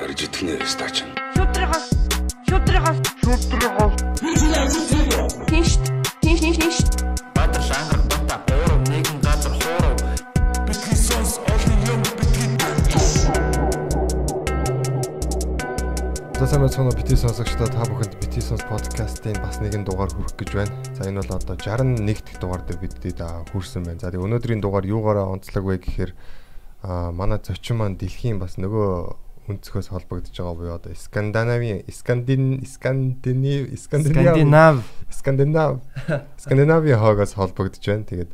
Арж итгэнэ стач. Шүтрихас. Шүтрихас. Шүтрихас. Тинш. Тинш тинш тинш. Баатар шангар бата буурав нэгэн газар хуурав Бидний сонс олон юм бидний За сайн байцгаана уу бити сонсогчдоо та бүхэнд бити сонс подкастын бас нэгэн дугаар хүрэх гэж байна. За энэ бол одоо 61 дахь дугаар дээр бидэд хүрсэн байна. За тэгээ өнөөдрийн дугаар юугаараа онцлог вэ гэхээр а манай зочин маань дэлхийн бас нөгөө өнцгөөс холбогдож байгаа буюу одоо Скандинавийн Скандин Скандинав Скандинав Скандинав Скандинавийн хоогоос холбогдож байна. Тэгээд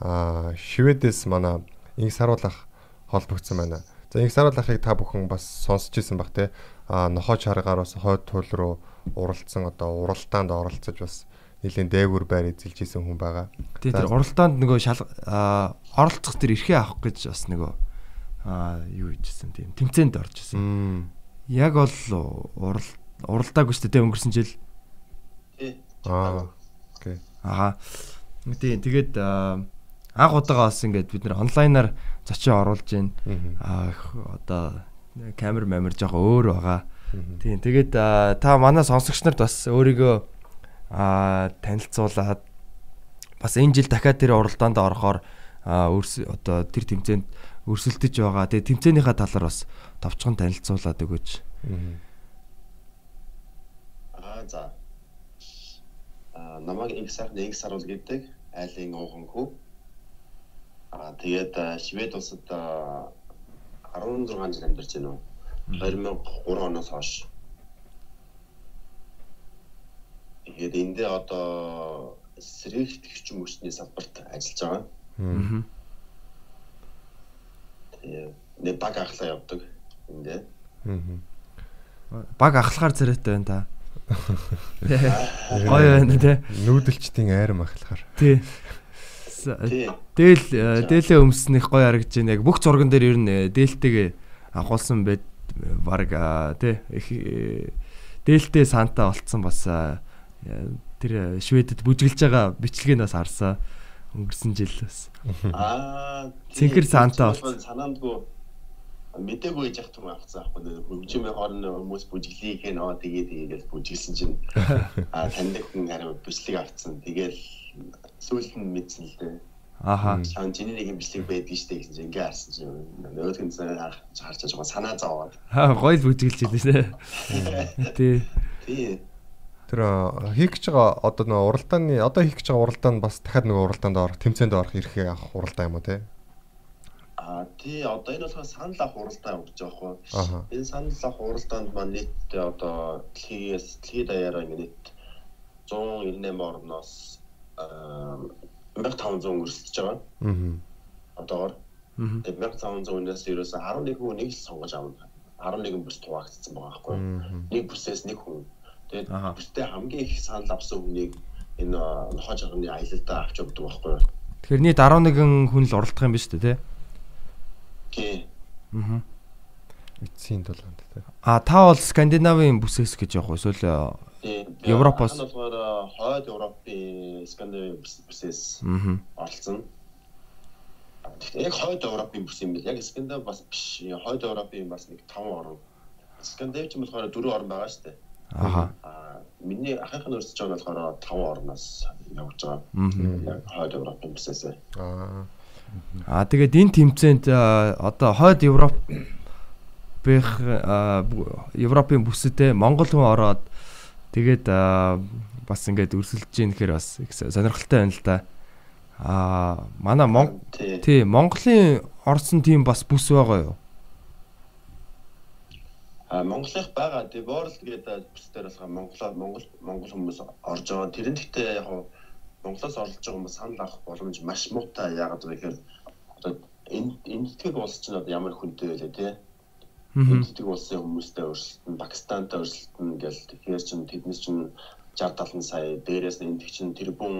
а Шведээс манай инх саруулах холбогдсон байна. За инх саруулахыг та бүхэн бас сонсч ирсэн баг те. А нохоо чаргаар бас хойд туул руу уралдсан одоо уралдаанд оролцож бас нэлийн дээгүр байр эзэлж исэн хүн байгаа. За- тэр уралдаанд нөгөө шал оролцох тэр эрхээ авах гэж бас нөгөө а юу хийжсэн тийм тэмцээнд орж исэн. Яг бол урал уралдаагүй шүү дээ өнгөрсөн жил. Аа. Окей. Аа. Тийм тэгээд анх удаага бас ингээд бид нэр онлайнаар зочин оруулж. Мгм. Аа одоо камер мамер жоохон өөр байгаа. Тийм тэгээд та манай сонсогч нарт бас өөрийгөө а танилцуулаад бас энэ жил дахиад тэр уралдаанд орохоор одоо тэр тэмцээнд өрсөлдөж байгаа. Тэгээд тэмцээнийхээ талаар бас товчхон танилцуулаад өгөөч. Аа за. Аа намайг их сайхан нэг саруул гэдэг айлын уухан хүү. Аа тэгээд аа, Швед улсад аа, 16 жил амьдарч байна уу. 2003 оноос хойш. Тэгээд эндээ одоо сэргийгт гэрчим өчний салбарт ажиллаж байгаа. Мгм. Нэг баг ахлаа явдаг эндээ. Мгм. Баг ахлахаар царайтай байна та. Гоё байна те. Нүүдэлчдийн айрам ахлахаар. Тий. Тий. Дээл э, дээлээ өмснөх гоё харагдаж байна. Яг бүх зурган дээр ер нь э, дээлтэйг агуулсан байд баг а, тий э, дээлтэй санта болцсон бас э, тэр э, шведэд бүжгэлж байгаа бичлэгээнээс харсан өнгөрсөн жил бас. Аа Цэнхэр саантаа болсон. Санаандгүй мэдээгүй яж явах юм авцсан аахгүй. Хөгжимийн хооронд хүмүүс бүжиглийг хийн аа тэгээ тэгээ гэж бүжиглсэн чинь аа таньдаг хүн харин бичлэг авцсан. Тэгэл сүүлд нь мэдсэн л дээ. Ааха. Шаан чиний нэг юм бичлэг байдаг штэ гэсэн чинь ингээ харсан чинь нөгөөдг нь харж байгаа санаа зовоод. Аа гоё л бүжгэлж байлээ тий. Тий. Тэр а, хийх гэж байгаа одоо нөгөө уралдааны одоо хийх гэж байгаа уралдаанд бас дахиад нөгөө уралдаанд орох, тэмцээнд орох эрхээ авах уралдаан юм уу те? Аа тий одоо энэ болохоор санал авах уралдаан явагдаж байгаа хгүй. Аха. Энэ санал авах уралдаанд маань нийтдээ одоо дэлхийгээс дэлхийд даяараа ингэ нийт 198 орноос аа 1500 өрсөлдөж байгаа. Мгм. Одоогоор Мгм. тэгээд 1500 үнээс ерөөсө 11 хүн нэг л сонгож авна. 11 бүс хуваагдсан байгаа байхгүй. Нэг бүсээс нэг хүн. Тэгээд бүстэй хамгийн их санал авсан хүнийг энэ аа, нохоо жарганы аялалдаа авч явдаг байхгүй. юу? Тэгэхээр нийт 11 хүн л оролдох юм ба шүү дээ тий. Тий. Аа. Эцсийн тулгаанд те. А та бол Скандинавын бүсээс гэж явах уу эсвэл Тий. Европоос? Болохоор аа, хойд Европын Скандинавын бүс- бүсээс оролцсон. Гэхдээ яг хойд Европын бүс юм бил. Яг Скандинав бас биш. Хойд Европын бас нэг 5 орн. Скандинав ч юм болохоор 4 орн байгаа шүү дээ. Аа миний ахыхын өрсөж байгаа нь болохоор 5 орноос явж байгаа. Яг хойд Европын бүсээс. Аа. А тэгээд энэ тэмцээнд одоо хойд Европ бэх Европын бүсэдээ Монгол хүн ороод тэгээд бас ингээд өрсөлдөж ийн гэхээр бас их сонирхолтой байна л да. А манай Мон Тий. Монголын орсон тийм бас бүс байгаа юу? А Монголынх байгаа. World гэдэг бүсдэр болохоор Монгол Монгол Монгол хүмүүс орж байгаа. Тэр нь гэхдээ яг Монголоос орлож байгаа хүмүүс санал авах боломж маш муутай яагаад вэ гэхээр одоо энэ энэтхэг улс чинь одоо ямар хүнтэй байлээ тий. Энэтхэг улсын хүмүүстэй өрсөлдөн, Пакистантай өрсөлдөн гэл тэгэхээр чинь тэднес чинь 60 70 сая, дээрээс нь энэтхэг чинь тэрбум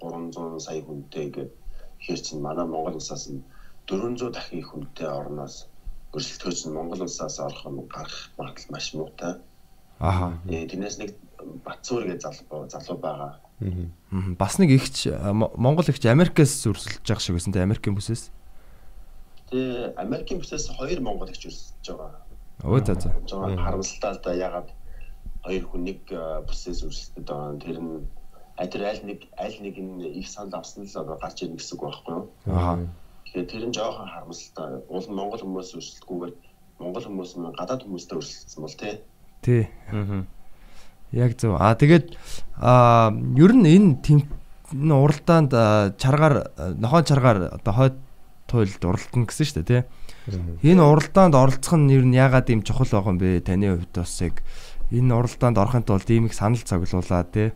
300 сая хүнтэй гэдэг тэгэхээр чинь манай Монгол улсаас нь 400 дахин их хүнтэй орноос өрсөлдөөж нь Монгол улсаас орох юм гарах магадлал маш муутай. Ааха. Э, Тэрнээс нэг Батцуур гэж залуу залуу байгаа. Мгм. Бас нэг ихч Монгол ихч Америкаас өрсөлдөж байгаа шиг байсан те Америкийн бүсээс. Тэгээ Америкийн бүсээс хоёр Монгол гэж өрсөлдөж байгаа. Өө за за. Жоо харамсалтай л да ягаад хоёр хүн нэг бүсээс үргэлжлэдэг байгаа. Тэр нь а тэр аль нэг аль нэг нь их санал авсан л одоо гарч ирнэ гэсэн үг байхгүй юу? Аа. Тэгэхээр тэр нь жоохон харамсалтай. Уул нь Монгол хүмүүс өрсөлдөхгүйгээр Монгол хүмүүс нь гадаад хүмүүстэй өрсөлдсөн бол тий. Тий. Аа. Яг зөв. Аа тэгээд аа ер нь энэ энэ уралдаанд аа, чаргаар аа, нохоо чаргаар одоо хойд туйлд уралдана гэсэн шүү дээ тий. Энэ уралдаанд оролцох нь ер нь ягаад ийм чухал байгаа юм бэ? Таны хувьд бас яг энэ уралдаанд орохын тулд ийм их санал цуглуулаа тий.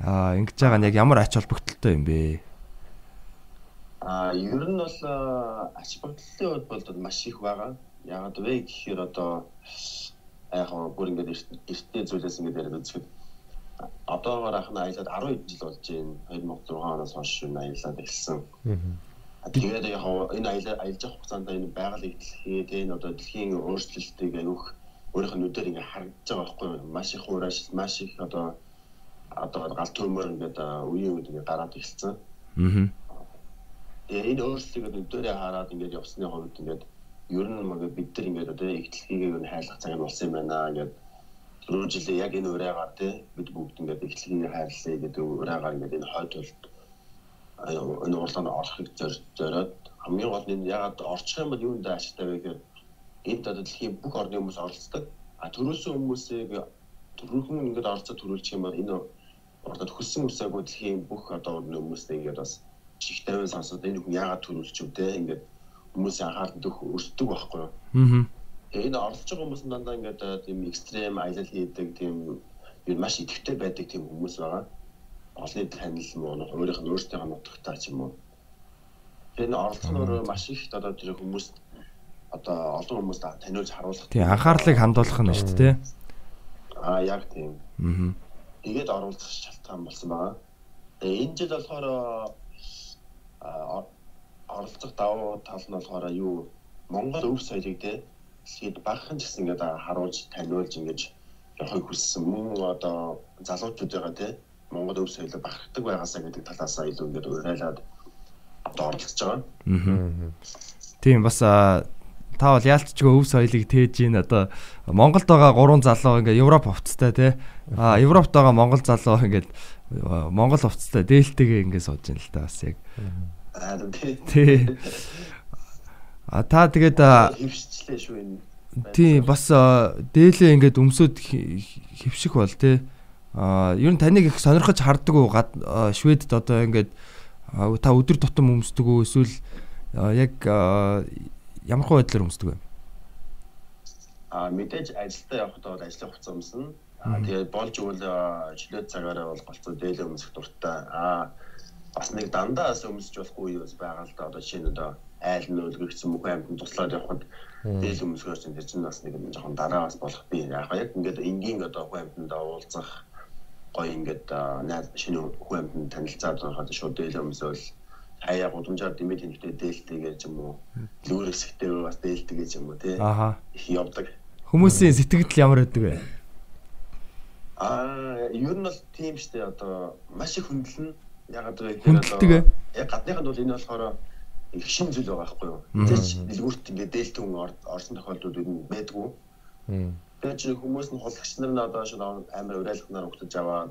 Аа ингэж байгаа нь яг ямар ач холбогдолтой юм бэ? А ер нь бол ач холбогдлын хувьд бол маш их байгаа. Яагаад вэ гэхээр одоо яг гоо бүр ингээд эрт- эртний зүйлээс ингээд яриад үзэхэд одоогоор ахна аялаад 12 жил болж байна. 2006 оноос хойш энэ аялаад эхэлсэн. Тэгээд яг энэ аялал аялж явах хугацаанд энэ байгаль эвдлэхээ тийм одоо дэлхийн өөрчлөлтийг аюух өөрийнх нь нүдээр ингээд харагдаж байгаа байхгүй юу? Маш их уураш, маш их одоо одоо гал төмөр ингээд үеийн үед ингээд гараад эхэлсэн. Аа. Тэгээ энэ өөрчлөлтийг өдөрөө хараад ингээд явсны хувьд ингээд ер нь мага бид нар ингээд одоо ер нь хайлах цаг нь болсон юм байна ингээд түрүү жилээ яг энэ ураагаар тий бид бүгд ингээд ихтлэхийг хайрлаа гэдэг ураагаар ингээд энэ хойд толд энэ урлаганд орохыг зор- зориод. Хамгийн гол нь ягаад орчих юм бол юунд ашигтай вэ гэхээр энд одоо дэлхийн бүх орны хүмүүс оролцдог. А төрөөсөн хүмүүсийг төрөөхөн ингээд орцоо төрүүлчих юм бол энэ урлагад хөссөн үсээгүй дэлхийн бүх одоо орны хүмүүстэй ингээд бас чих тавин сонсоод энэ хүн яагаад төрүүлж юм те ингээд хүмүүсийн анхаарал төх өртдөг байхгүй юу. Аа. Тэгээ энэ оролцож байгаа хүмүүс дандаа ингээд э, тийм экстрем аялал хийдэг тийм маш идэвхтэй байдаг тийм хүмүүс байгаа. Олны танил муу өөрийнх нь өөртөө нутагтаа ч юм уу. Энэ оролцох нь өөрөө маш их одоо тэр хүмүүст одоо олон хүмүүст таниулж харуулах. Тий анхаарлыг хандуулах нь шүү дээ. Аа яг тийм. Аа. Тэгээд оруулах шалтгаан болсон байгаа. Энэ жил болохоор оролцох давуу тал нь болохоор юу Монгол өв соёлыг те дэлхийд багахан ч гэсэн ингээд харуулж таниулж ингэж явахыг хүссэн мөн одоо залуучуудаа те Монгол өв соёлыг багахдаг байгаасаа гэдэг талаасаа илүү ингээд уриалаад одоо оролцож байгаа. Аа. Тийм бас та бол яалтчгүй өв соёлыг тээж ийн одоо Монголд байгаа гурван залуу ингээ Европ хувцастай тий. Аа Европт байгаа монгол залуу ингээд монгол хувцастай дээлтэйгээ ингээ сууж ин л та бас яг. Харин тий. А та тэгээд аа, хөвсчлээ шүү энэ. тий бас аа, дээлээ ингээд өмсөд хөвших бол тий. Аа ер нь таныг их сонирхож харддаг уу аа, Шведэд одоо ингээд аа, та өдөр тутам өмсдөг үү эсвэл аа, яг аа, ямар хөө байдлаар өмсдөг вэ? А мэдээж ажилдаа явахдаа бол ажлын хугацаа өмснө. Тэгээд болж өгвөл чөлөөт цагаараа бол голцоо дээлээ өмсөх дуртай. А бас нэг дандаа бас өмсөж болохгүй юу байгаа л да. Одоо жишээ нь одоо айл нь өлгөгдсөн мөхөө амьтанд туслаад явхад дээл өмсгөөс чинь тэр чинь бас нэг юм жоохон дараа бас болох би. Яг яг ингээд энгийн одоо хөө амьтанд уулзах гоё ингээд найз шинэ хөө амьтанд танилцаад байхад шууд дээл өмсөөл хаяа гудамжаар дэмэд хинхтэй дээлтэйгээ ч юм уу лүүр хэсэгтэй бас дээлтэйгээ ч юм уу тий Ааха. их явдаг. Хүмүүсийн сэтгэл ямар байдаг вэ? Аа, ер нь бол тийм штэ одоо маш их хөндлөн ягаад вэ Хүндэлдэг ээ? яг гадныханд бол энэ болохоор их шин зүйл байгаа байхгүй юу. Тэч дэлгүүрт ингээд дээлтэн орсон тохиолдлууд ер нь байдгүй. Тэгээд чи хүмүүс нь хулагч нар нь одоо шууд амар урайлахнаар өгтөж аваад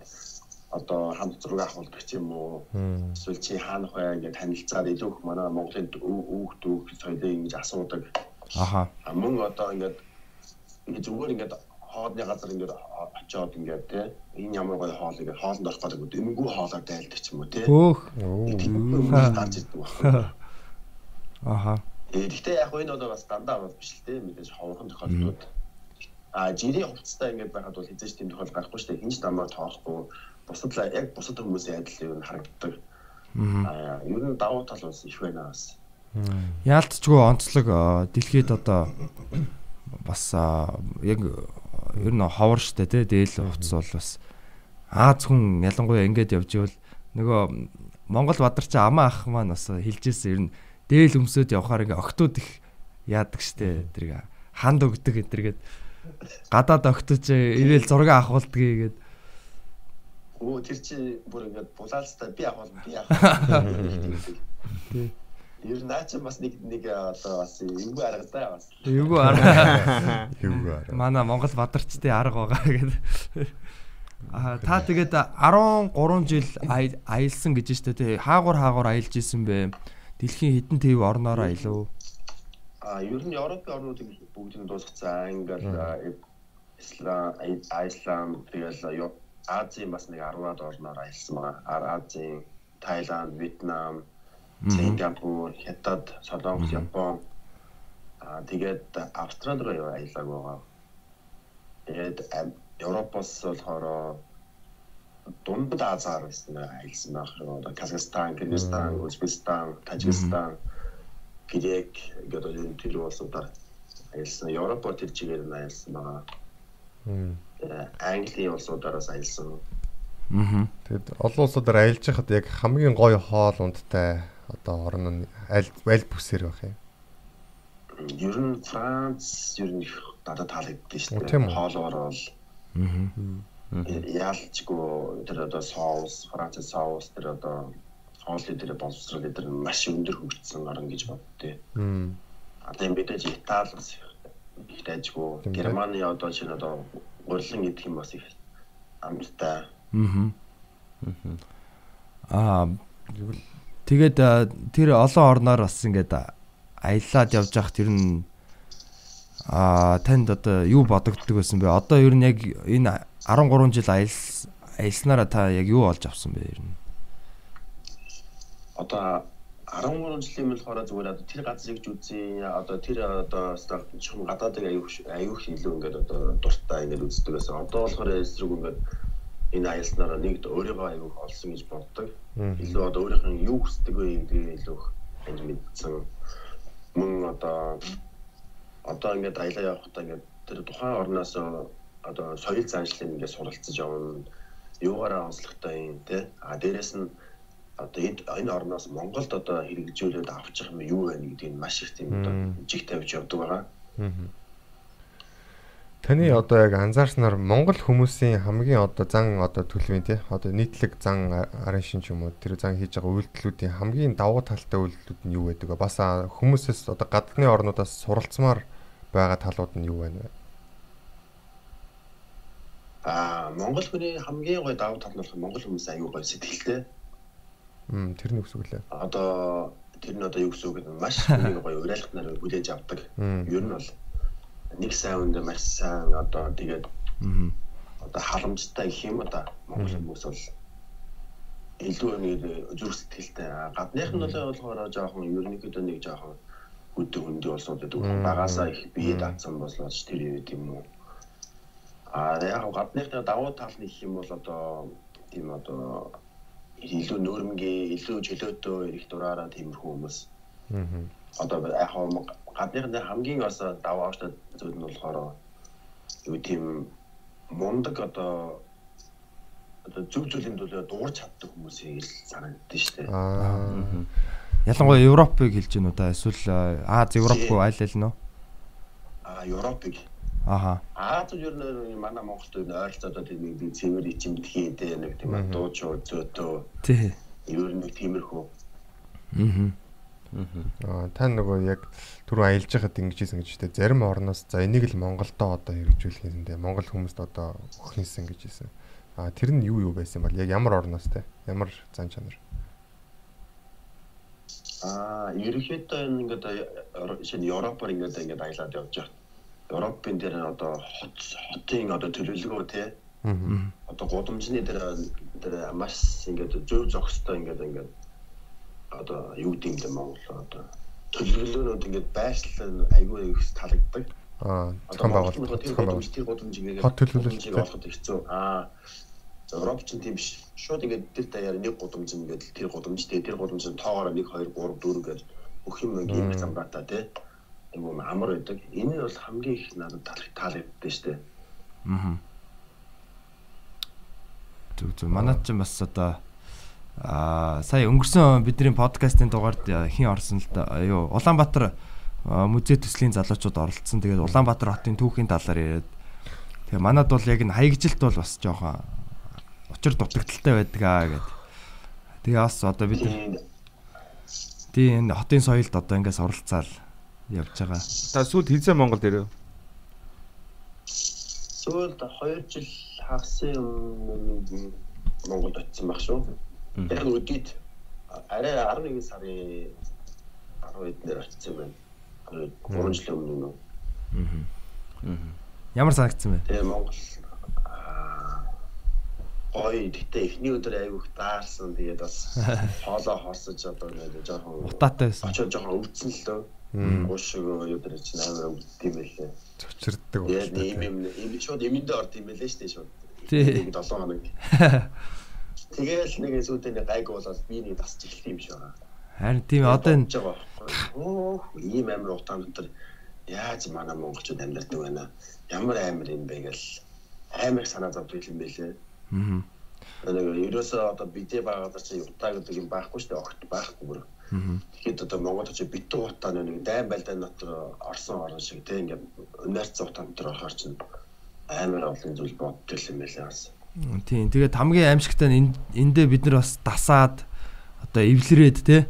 одоо хамт зураг авахулдаг ч юм уу. Эсвэл чи хаанах вэ ингээд танилцаад илүү их манай Монголын үүх дүүх соёлыг ингэж асуудаг. Аха. Мөн одоо ингээд ингээд зүгээр ингээд хоолны газар ингээд очиод ингээд те энэ ямар гоё хоол ингээд хоолнд орох гэдэг эмгүү хоолоор дайлдаг ч юм уу те. Өөх. Тийм гарч ирдэг байна. Аха. Э гэхдээ яг энэ бол бас дандаа бол биш л те мэдээж ховорхон тохиолдлууд. А жирийн хувцастай ингээд байхад бол хизээж тийм тохиол гарахгүй шүү дээ. Хинч дамаа тоохгүй. Бусад л яг бусад хүмүүсийн адил юу харагддаг. Аа ер нь давуу тал бас их байна бас. Яалтчгүй онцлог дэлхийд одоо бас яг ер нь ховор штэ тий дээл хувцас бол бас. Аз хүн ялангуяа ингэж явж ивэл нөгөө Монгол бадарч амаа ах маань бас хэлжсэн ер нь дээл өмсөд явхаар ингээ октод их яадаг штэ тэрийг ханд өгдөг гэтэргээд гадаад октож ирээл зураг авахулдгийг гээд Оо тэр чи бүр ингээд булаалцтай би авах би авах. Тий. Ер нь наа чи бас нэг нэг одоо бас эвгүй арга даа бас. Эвгүй арга. Эвгүй арга. Манай Монгол бадарчдын арга байгаа гэдэг. Аа та тэгээд 13 жил аялсан гэж штэ тий. Хаагур хаагур аялж исэн бэ? Дэлхийн хэдэн төв орноор аялав? А ер нь Европын орнуудыг бүгдийг дуусгацсан. Ингээл Ислам, Айсланд тэгэл Азийн бас нэг 10-аад орноор аялсан байгаа. Азийн, Тайланд, Вьетнам, Сингапур, Хятад, Солонгос, Япон аа тэгээд Австрали руу аялаг байгаа. Тэгээд Европоос болохоор дундад Азаар байсан аялсан байх. Одоо Казахстан, Кыргызстан, Узбекистан, Тажикстан, Грек гэдэг энэ тэр улсуудаар аялсан. Европоор тэр чигээр нь аялсан байгаа. Английн улсуудаараас аялсан. Аа. Тэгэд олон улсуудаар аялж байхад яг хамгийн гоё хоол ундтай одоо орн нь аль аль бүсээр байх юм? Ер нь Франц ер нь их надад таалагддаг шүү дээ. Хоолоор бол яалчгүй тэр одоо соус, Франц соус тэр одоо хоолны тэр боловсрол тэр маш өндөр хөгжсөн орн гэж боддتي. Одоо юм бидэж Итали бас их дайжгүй. Германы одоо чинь одоо гурлан идэх юм бас их амттай. Аа. Аа Тэгээд тэр олон орноор бас ингээд аялаад явж явах тэр нь а танд одоо юу бодогддог байсан бэ? Одоо ер нь яг энэ 13 жил аялс аялснараа та яг юу олж авсан бэ ер нь? Одоо 13 жилийн өмнө болохоор зүгээр одоо тэр газрыг үзье. Одоо тэр одоо чухам гадаадыг аюух аюух илүү ингээд одоо дуртай ингээд үздэг байсан. Одоо болохоор эсрэг ингээд энэ аялснараа нэгд өөрийгөө аюух олсон гэж боддог. Илүү одоо өөрийнх нь юу хүсдэг вэ гэдгийг илүү хань мэдсэн. Мөн одоо одоо ингээд аялаа явахдаа ингээд тэр тухайн орноос одоо соёл заншлыг ингээд суралцж явна. Юугаараа онцлогтой юм те. А дээрэс нь одоо энэ орноос Монголд одоо хэрэгжүүлээд авчих юм юу вэ гэдгийг маш их тийм одоо жиг тавьж явдаг байгаа. Аа Таны одоо яг анзаарснаар Монгол хүмүүсийн хамгийн одоо зан одоо төлөвийн тий одоо нийтлэг зан арын шин ч юм уу тэр зан хийж байгаа үйлдэлүүдийн хамгийн давуу талтай үйлдэлүүд нь юу байдаг вэ? Бас хүмүүсээс одоо гадны орнуудаас суралцмаар байгаа талууд нь юу байна вэ? Аа Монгол хүний хамгийн гой давуу тал нь болох Монгол хүмүүс аюу гой сэтгэлтэй. Мм тэр нь үсэг лээ. Одоо тэр нь одоо юу гэсэн үг вэ? Маш нэг гой уриалгатнаар хүлээж авдаг. Ер нь бол нэг сайн үндэ маш сайн одоо тэгээд одоо халамжтай гэх юм одоо монгол хүмүүс бол илүү нэг зүрх сэтгэлтэй. Гадных нь бол болохоор жоохон ерөнхийдөө нэг жоохон өдөө хөндөө болсод байдаг. Багасаа их бие даацсан болоод тэр үед юм уу? А яг гадных давуу тал нь их юм бол одоо тийм одоо илүү нөрмгийн илүү чөлөөтэй их дураараа тиймэрхүү хүмүүс. Одоо яг гадныхны хамгийн бас даваа авчтай зүйл нь болохоор юу тийм мундаг одоо одоо зөв зөвлийн төлөө дуурч чаддаг хүмүүсийг л санагддаг шүү дээ. Аа. Ялангуяа Европыг хэлж гинүү та эсвэл Аз Европ руу аль аль нөө? Аа Европыг. Аха. Аз юу нэр манай Монголд ойролцоодоо тийм нэг цэвэр ичимдхийн дээ нэг тийм дууч зөөтөө. Тий. Юу нэг тиймэрхүү. Аа. Аа та нөгөө яг түрүү аялж байхад ингэж хийсэн гэж штэ зарим орноос за энийг л Монголдоо одоо хэрэгжүүлэх юмдээ Монгол хүмүүст одоо өгөх юмсан гэж хэлсэн. Аа тэр нь юу юу байсан бол яг ямар орноос те ямар зан чанар? Аа ерөнхийдөө ингээд шинэ Европоор ингээд ингээд аялаад явж байгаа. Европын дээр одоо хот хотын одоо төлөвлөгөө те Одоо гудамжны дээр дээр маш ингээд зөв зохистой ингээд ингээд одоо юу гэдэг юм Монгол одоо төлөвлөлөөнүүд ингээд байршлал айгүй их талагддаг. Аа зохион байгуулалт зохион байгуулалт ингээд хот төлөвлөлт олоход хэцүү. Аа Европ ч тийм биш. Шууд ингээд тэр даяар нэг гудамж ингээд тэр гудамж тий тэр гудамж тоогоор 1 2 3 4 гэж бүх юм ийм замбаатаа тий айгүй амар байдаг. Энэ нь бол хамгийн их надад таалагддаг шүү дээ. Аа. Зүг зүг манайд ч бас одоо Аа сая өнгөрсөн бидний подкастын дугаард хин орсон л да. Юу Улаанбаатар музей төслийн залуучууд оролцсон. Тэгээд Улаанбаатар хотын түүхийн талаар яриад. Тэгээ манад бол яг н хаягжилт бол бас жоохон учир дутагдaltaй байдаг аа гэд. Тэгээ бас одоо бид Тийм энэ хотын соёлд одоо ингээс оролцаал явж байгаа. Та сүүлд хизээ Монголд ирэв. Сүүлд 2 жил хагасын өмнө Монголд очсон баг шүү. Яг өдөрт арай 11 сарын 10-нд нэр очсон байна. 3 жилийн өмнө нөө. Ямар санагдсан бэ? Тэгээ Монгол аа, гоё гэтээ эхний өдөр айгүйх даарсан тэгээд бас хоолоо хоосож одоо нэг жоохон Утаатай байсан. очоод жоохон өвдсөн л лөө. Гуушиг өдөр чинь амар өвддөг юм байлээ. цочирддаг болтой. ийм юм ийм шууд эмэндээ орд юм байлээ шүү дээ шууд. Тий. 7 хоног. Тэгээл нэг сүйдээ нэг гайг болоод би нэг тасч эхэлт юм шиг байна. Харин тийм одоо энэ оо ийм амар утаан дотор яаж манай монголчууд амьдардаг байна. Ямар амар юм бэ гэл амар санаа зовдөг юм байлээ. мгм. Нэг ерөөсөө одоо бидээ багадаа чи утаа гэдэг юм байхгүй шүү дээ. Огт байхгүй бүр. Тэгэхэд одоо Монгол чи битүү утаа нэг дайм байлдааны дотор орсон орон шиг тийм ингээд унаарц утаа дотор орохоор чинь амар олон зүйл боддог юм байлээ бас. Тийм. Тэгээд хамгийн аимшигтай нь энд- эндээ бид нар бас дасаад одоо эвлэрээд те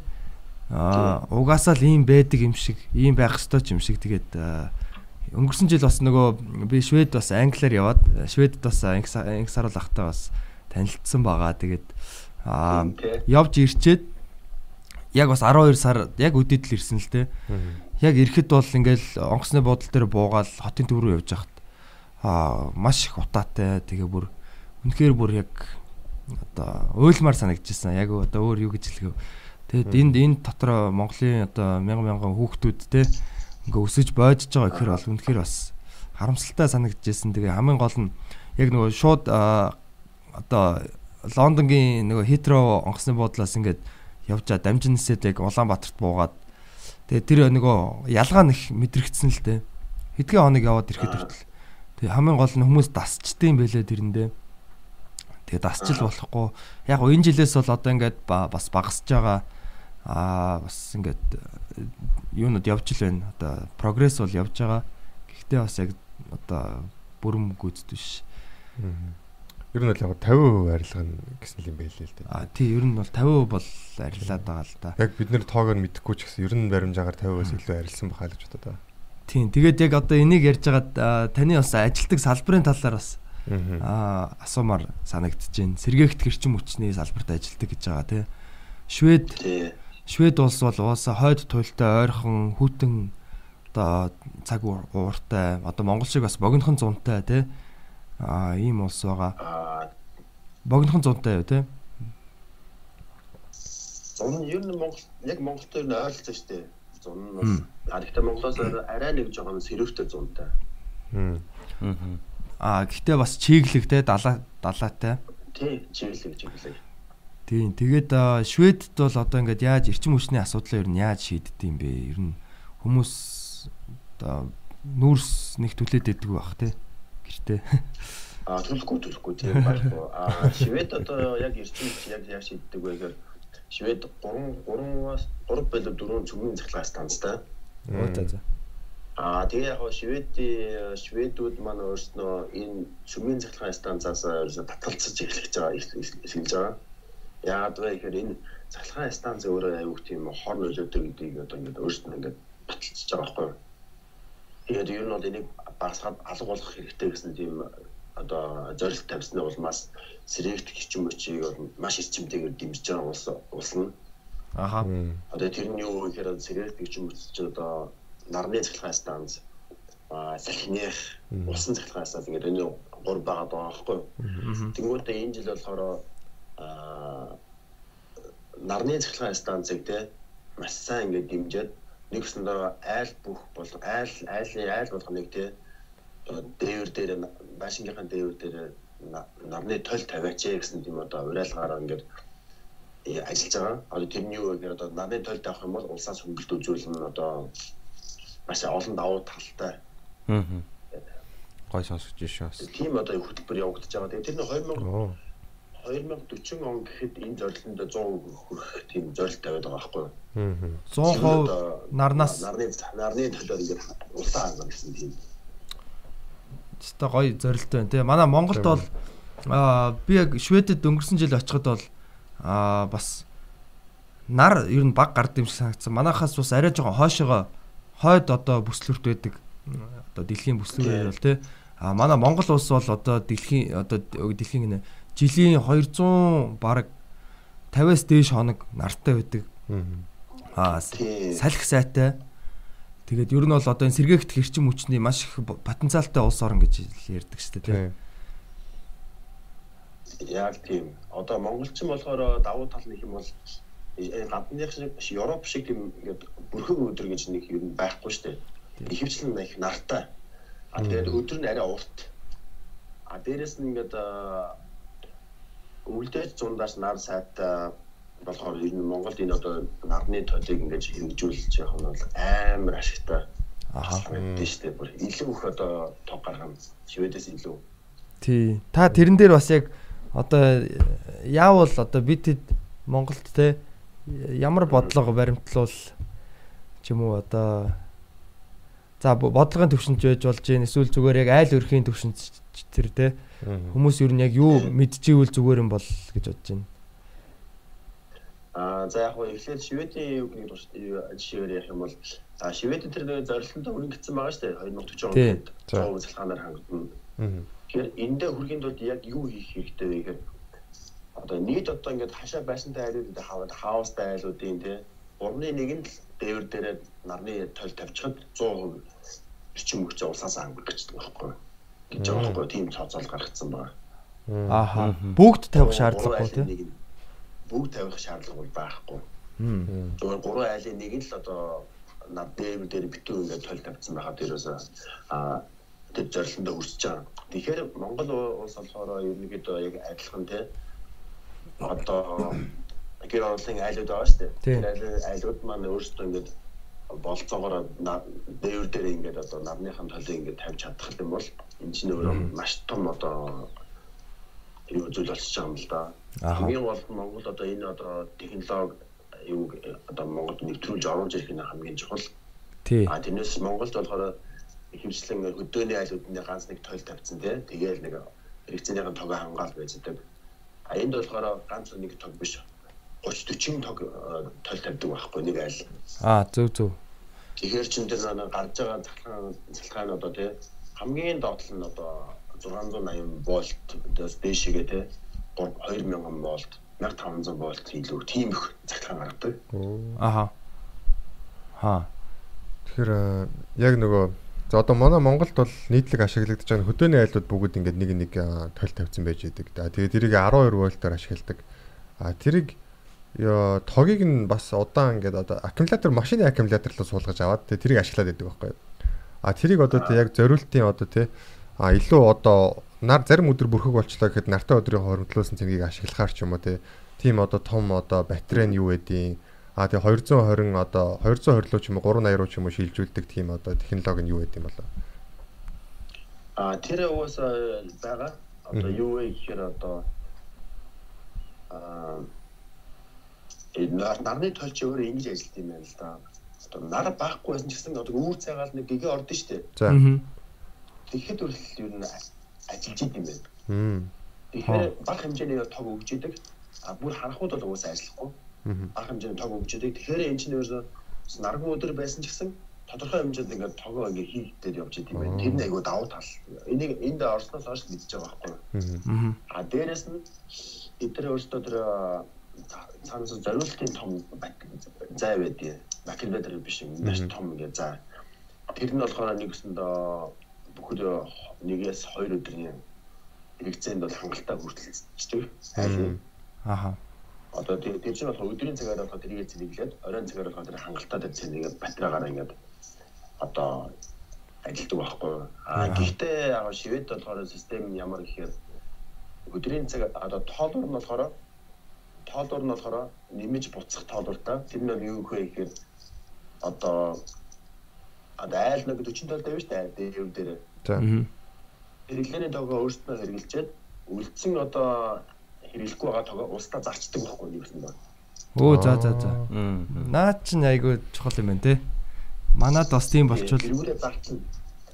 аа угаасаа л ийм байдаг юм шиг, ийм байх ёстой ч юм шиг тэгээд өнгөрсөн жил бас нөгөө би Швед бас англиар яваад Шведд бас анги са- анги саруул ахтай бас танилцсан байгаа. Тэгээд аа явж ирчээд яг бас 12 сар яг үдээдл ирсэн л те. Яг ирэхэд бол ингээл онгоцны буудлын дээр буугаал хотын төв рүү явж хахад аа маш их утаатай тэгээ бүр үнэхээр бүр яг одоо уйлмаар санагдчихсан. Яг одоо өөр юу гэж хэлэх вэ? Тэгэд энд энэ дотор Монголын одоо мянган мянган хүүхдүүд те ингээ өсөж боожж байгаа гэхээр бол үнэхээр бас харамсалтай санагдчихсэн. Тэгээ хамгийн гол нь яг нөгөө шууд одоо Лондонгийн нөгөө Хитро онгоцны буудлаас ингээд явжаа дамжинсэд яг Улаанбаатарт буугаад тэгээ тэр нөгөө ялгаа нэх мэдрэгдсэн л дээ. Хэдхэн хоног яваад ирэхэд хүртэл. Тэгээ хамгийн гол нь хүмүүс дасчдсан байлээ тэрэндээ. Тэгээ дасчил болохгүй. Яг энэ жилээс бол одоо ингээд ба- бас багасж байгаа аа бас ингээд э, юунууд явж л байна. Одоо прогресс бол явж байгаа. Гэхдээ бас яг одоо бүрэн гүйцэд биш. Ер нь бол яг 50% арилга нь гэсэн юм байлээ л дээ. А тий ер нь бол 50% бол арилаад байгаа л да. Яг бид нэр тоогоор мэдэхгүй ч гэсэн ер нь баримжаагаар 50%-аас илүү арилсан бахаа л гэж бодоо. Тийм тэгээд яг одоо энийг ярьж байгаад а, таны бас ажилтг салбарын талаар бас Аа. асуумаар санагдаж байна. Сэргээгт гэрчим хүчний салбарт ажилтдаг гэж байгаа тий. Швед. Швед улс бол уусаа хойд туйлтай ойрхон хүүтэн одоо цаг уур- ууртай одоо Монгол шиг бас богинохон зунтай тий. Аа ийм улс байгаа. Аа Богинохон зунтай юу тий. зун ер нь Монгол яг Монголтой нь ойролцоо шүү дээ. Зун нь бас гэхдээ Монголоос арай нэг жоохон сэрүүхтэй зунтай. Мм. Аа гэхдээ бас чиглэг тий далаа далаатай. Тий, чиглэг чиглэг. Тийм. Тэгээд аа, Шведд бол одоо ингээд яаж эрчим хүчний асуудлаа ер нь яаж шийддэг юм бэ? Ер нь хүмүүс одоо нүүрс нэг түлээд идэг байх тий. Гэртээ. А төлөхгүй төлөхгүй тийм байхгүй. А Швед одоо яг эрчим хүч яг яаж шийддэг вэ гэхээр Швед 3 3-аас 3 болов 4 цөмийн цахилгаан станцтай. Оо за за. Аа тэгээ яг Шведийн Шведүүд маань өөрснөө энэ цөмийн цахилгаан станцаас ерөөсө татгалцаж эхлэж байгаа эхэлж байгаа. Яагаад вэ гэхээр энэ цахилгаан станц өөрөө аюух тийм хор нөлөөтэй гэдгийг одоо ингээд өөрснөө ингээд баталчихж байгаа байхгүй юу? Тэгээд ер нь бол энийг багасгаад алга болгох хэрэгтэй гэсэн тийм одоо зорилт тавьсны улмаас сэрэгт гिचим мөчийг бол маш эрчимтэйгээр дэмжиж байгаа улс улс нь Аха. Одоо тэр нь юу вэ гэхээр сэрэгт гिचим мөч чинь одоо нарны цахилгаан станц а салхиных усан цахилгаан станц ингээд энэ гур байгаа байхгүй? Тэнгүүтээ энэ жил болохоор а нарны цахилгаан станцыг те маш сайн ингээд дэмжиж нэгсэндээ айл бүх бол айл айлын айл болгоныг те дээвэр дээр машингийнхаа дээвэр дээр на- нарны толь тавиач гэсэн тийм одоо уриалгаараа ингээд э, ажиллаж байгаа. Одоо тэрний юу гэхээр одоо нарны толь тавих юм бол улсаас хөнгөлт үзүүлнэ одоо маш олон давуу талтай Аа. Гой сонсож шээ бас. тийм одоо хөтөлбөр явагдаж байгаа. Тэгээ тэр нь 2000 Оо. 2040 он гэхэд энэ зорилтонд 100 хүрэх тийм зорилт тавиад байгаа байхгүй юу? Мм. 100% нарнаас нарны нарны төлөөр ингээд улсаа хангана гэсэн тийм. Тэ гоё зорилттой байна. Тэ манай Монголд бол аа би яг Шведэд өнгөрсөн жил очиход бол аа бас нар ер нь баг гард юм шиг санагдсан. Манайхаас бас арай жоохон хойшоогоо хойд одоо бүслүрт байдаг. Одоо дэлхийн бүслүүрээр бол тий. А манай Монгол улс бол одоо дэлхийн одоо дэлхийн жилийн 200 бараг 50-аас дээш хоног нартай байдаг. Аа салхи сайтай. Тэгээд ер нь бол одоо энэ сэргээгт хэрчим хүчний маш их потенциалтай улс орн гэж ярьдаг шүү дээ тий. Яг тийм. Одоо монголчин болохоор давуу тал нэг юм бол гадных шиг Европ шиг тийм ингээд бүрхэн өдөр гэж нэг юм байхгүй дээ. Ихэвчлэн их нартай. А тэгээд өдөр нь арай урт. А дээрэс нь ингээд өвлдөөж зундаас нар сайтай болохоор ер нь Монголд энэ одоо нарны толыг ингэж хэмжүүлж явах нь бол амар ашигтай. Аа. Шүү дээ. Бүр илүү их одоо тог гаргана. Шведээс илүү. Тий. Та тэрэн дээр бас яг одоо яавал одоо бид хэд Монголд те ямар бодлого баримтлуул ч юм уу одоо за бодлогын төвшинч байж болж гин эсвэл зүгээр яг айл өрхийн төвшинч тэр те хүмүүс ер нь яг юу мэдчихвэл зүгээр юм бол гэж бодож байна. Аа за яг хөө эхлээд Шведийн үг нэг жишээгээр ярих юм бол а Швед тэр нэг зорилттой өрөнгөцсөн байгаа шүү дээ 2040 онд 100% цалхаанаар хангагдана. Тэгэхээр эндээ хүрхийн тулд яг юу хийх хэрэгтэй вэ гэхээр одоо нийт одоо ингээд хашаа байсантай айлууд хаваад хаустай айлуудын тий урны нэг нь л дээвэр дээрээ нарны тойл тавьчихад 100% эрчим хүч улсаас байгаа байхгүй гэж байгаа байхгүй тийм цоцол гаргацсан байна. Ааха. Бүгд тавих шаардлагагүй тий. Бүгд тавих шаардлага бол байхгүй. Зүгээр гурван айлын нэг нь л одоо нар дээвэр дээр битүү ингээд тойл тавьсан байхад ерөөсөө а тэр зорилтондоо хүрсэж байгаа. Тэгэхээр Монгол улс болохоор ерөнхийдөө яг адилхан тий одоо гэр орлын айлууд байгаа шүү дээ. Тэр айлууд маань өөрсдөө ингээд болцоогоор дээвэр дээр ингээд одоо нарныхан толыг ингээд тавьж чадах юм бол энэ чинь өөрөө маш том одоо юу зүйл болчихж байгаа юм л да. Хамгийн гол нь Монгол одоо энэ одоо технологи юу одоо Монголд нэвтрүүлж оруулж ирэх нь хамгийн чухал. Тий. А тэрнээс Монголд болохоор хэмжлэн хөдөөний айлуудны ганц нэг тойл тавьсан тий. Тэгээл нэг хэрэгцээнийхэн тог хангаал байждаг. А энд болохоор ганц нэг тог биш 30 40 тог э, тойл тавьдаг байхгүй нэг айл. Аа зөв зөв. Тэгэхээр чин тэр нэг гарч байгаа цалхаан цалхаан одоо тий хамгийн доотлол нь одоо 680 вольт дэс дээшгээ тий 2000 вольт 1500 вольт илүү тийм их цалхаан гаргадаг. Аха. Хаа. Тэгэхээр э, яг нөгөө За одоо манай Монголд бол нийтлэг ашиглагдаж байгаа хөдөөний айлууд бүгд ингээд нэг нэг тойл тавьсан байж байдаг. За тэгээд тэрийг 12 вольтоор ашигладаг. А тэрийг тогийг нь бас удаан ингээд одоо аккумулятор машины аккумуляторлоо суулгаж аваад тэгээд тэрийг ашиглаад байдаг байхгүй юу. А тэрийг одоо яг зориултын одоо тий а илүү одоо нар зарим өдөр бүрхэг болчлоо гэхэд нартай өдрийн хоримтлуулсан цэнгийг ашиглахаар ч юм уу тий тийм одоо том одоо батарей нь юу байдیں۔ А тэгээ 220 одоо 220 руу ч юм уу 380 руу ч юм уу шилжүүлдэг тийм одоо технологи нь юу байд юм болоо. А тэр уусаа байгаа. Одоо юу вэ гэхээр одоо а э нарны толч өөрөө ингэж ажилладаг юм байна л да. Одоо нар байхгүй байсан ч гэсэн одоо үүр цагаал нэг гэгээ ордон штэ. За. Тэгэхэд үл ер нь ажиллаж идэм байна. Тэгэхээр бага хэмжээний тог өгч идэг. А бүр харахуд бол уусаа ажиллахгүй бага хэмжээний тог өгчөөдөг. Тэгэхээр энэ чинь ерөөсөө наргүй өдөр байсан ч гэсэн тодорхой хэмжээнд ингээд тогоо ингээд хийгдээд явж идэм байх. Тэр нь айгуу давуу тал. Энийг энд орсноос хойш мэдчихэж байгаа байхгүй. А дээрэс нь эдгээр өөрсдөө тэр цаанаас зориултын том зай байдгийг макинбетер биш юм маш том ингээд зай. Тэр нь болохоор нэгсэнд бүхэл нэгээс хоёр өдрийн хэрэгцээнд бол хангалттай хүртэлцдэг. Аха одоо тэр чинь бол өдрийн цагаар болохоор тэрийг зэрэглээд оройн цагаар болохоор тэр хангалттай дээр нэг батарейгаар ингээд одоо ажилладаг байхгүй. А гэхдээ яг шивэд болохоор систем нь ямар гэхээр өдрийн цаг одоо тоолуур нь болохоор тоолуур нь болохоор нэмж буцах тоолууртай. Тэр нь юу вэ гэхээр одоо айл нэг 40 тал тавь штэ дээвэр дээр. За. Хэрэглээний тоогоо өөрсдөө хэрэгжилчээд үлдсэн одоо хэрэглэхгүй байгаа тоогоо устдаа зарчдаг байхгүй юу гэсэн байна. Өө за за за. Наад чинь айгүй чухал юм байна те. Манад бас тийм болчвол тэрүүрээ зарчна.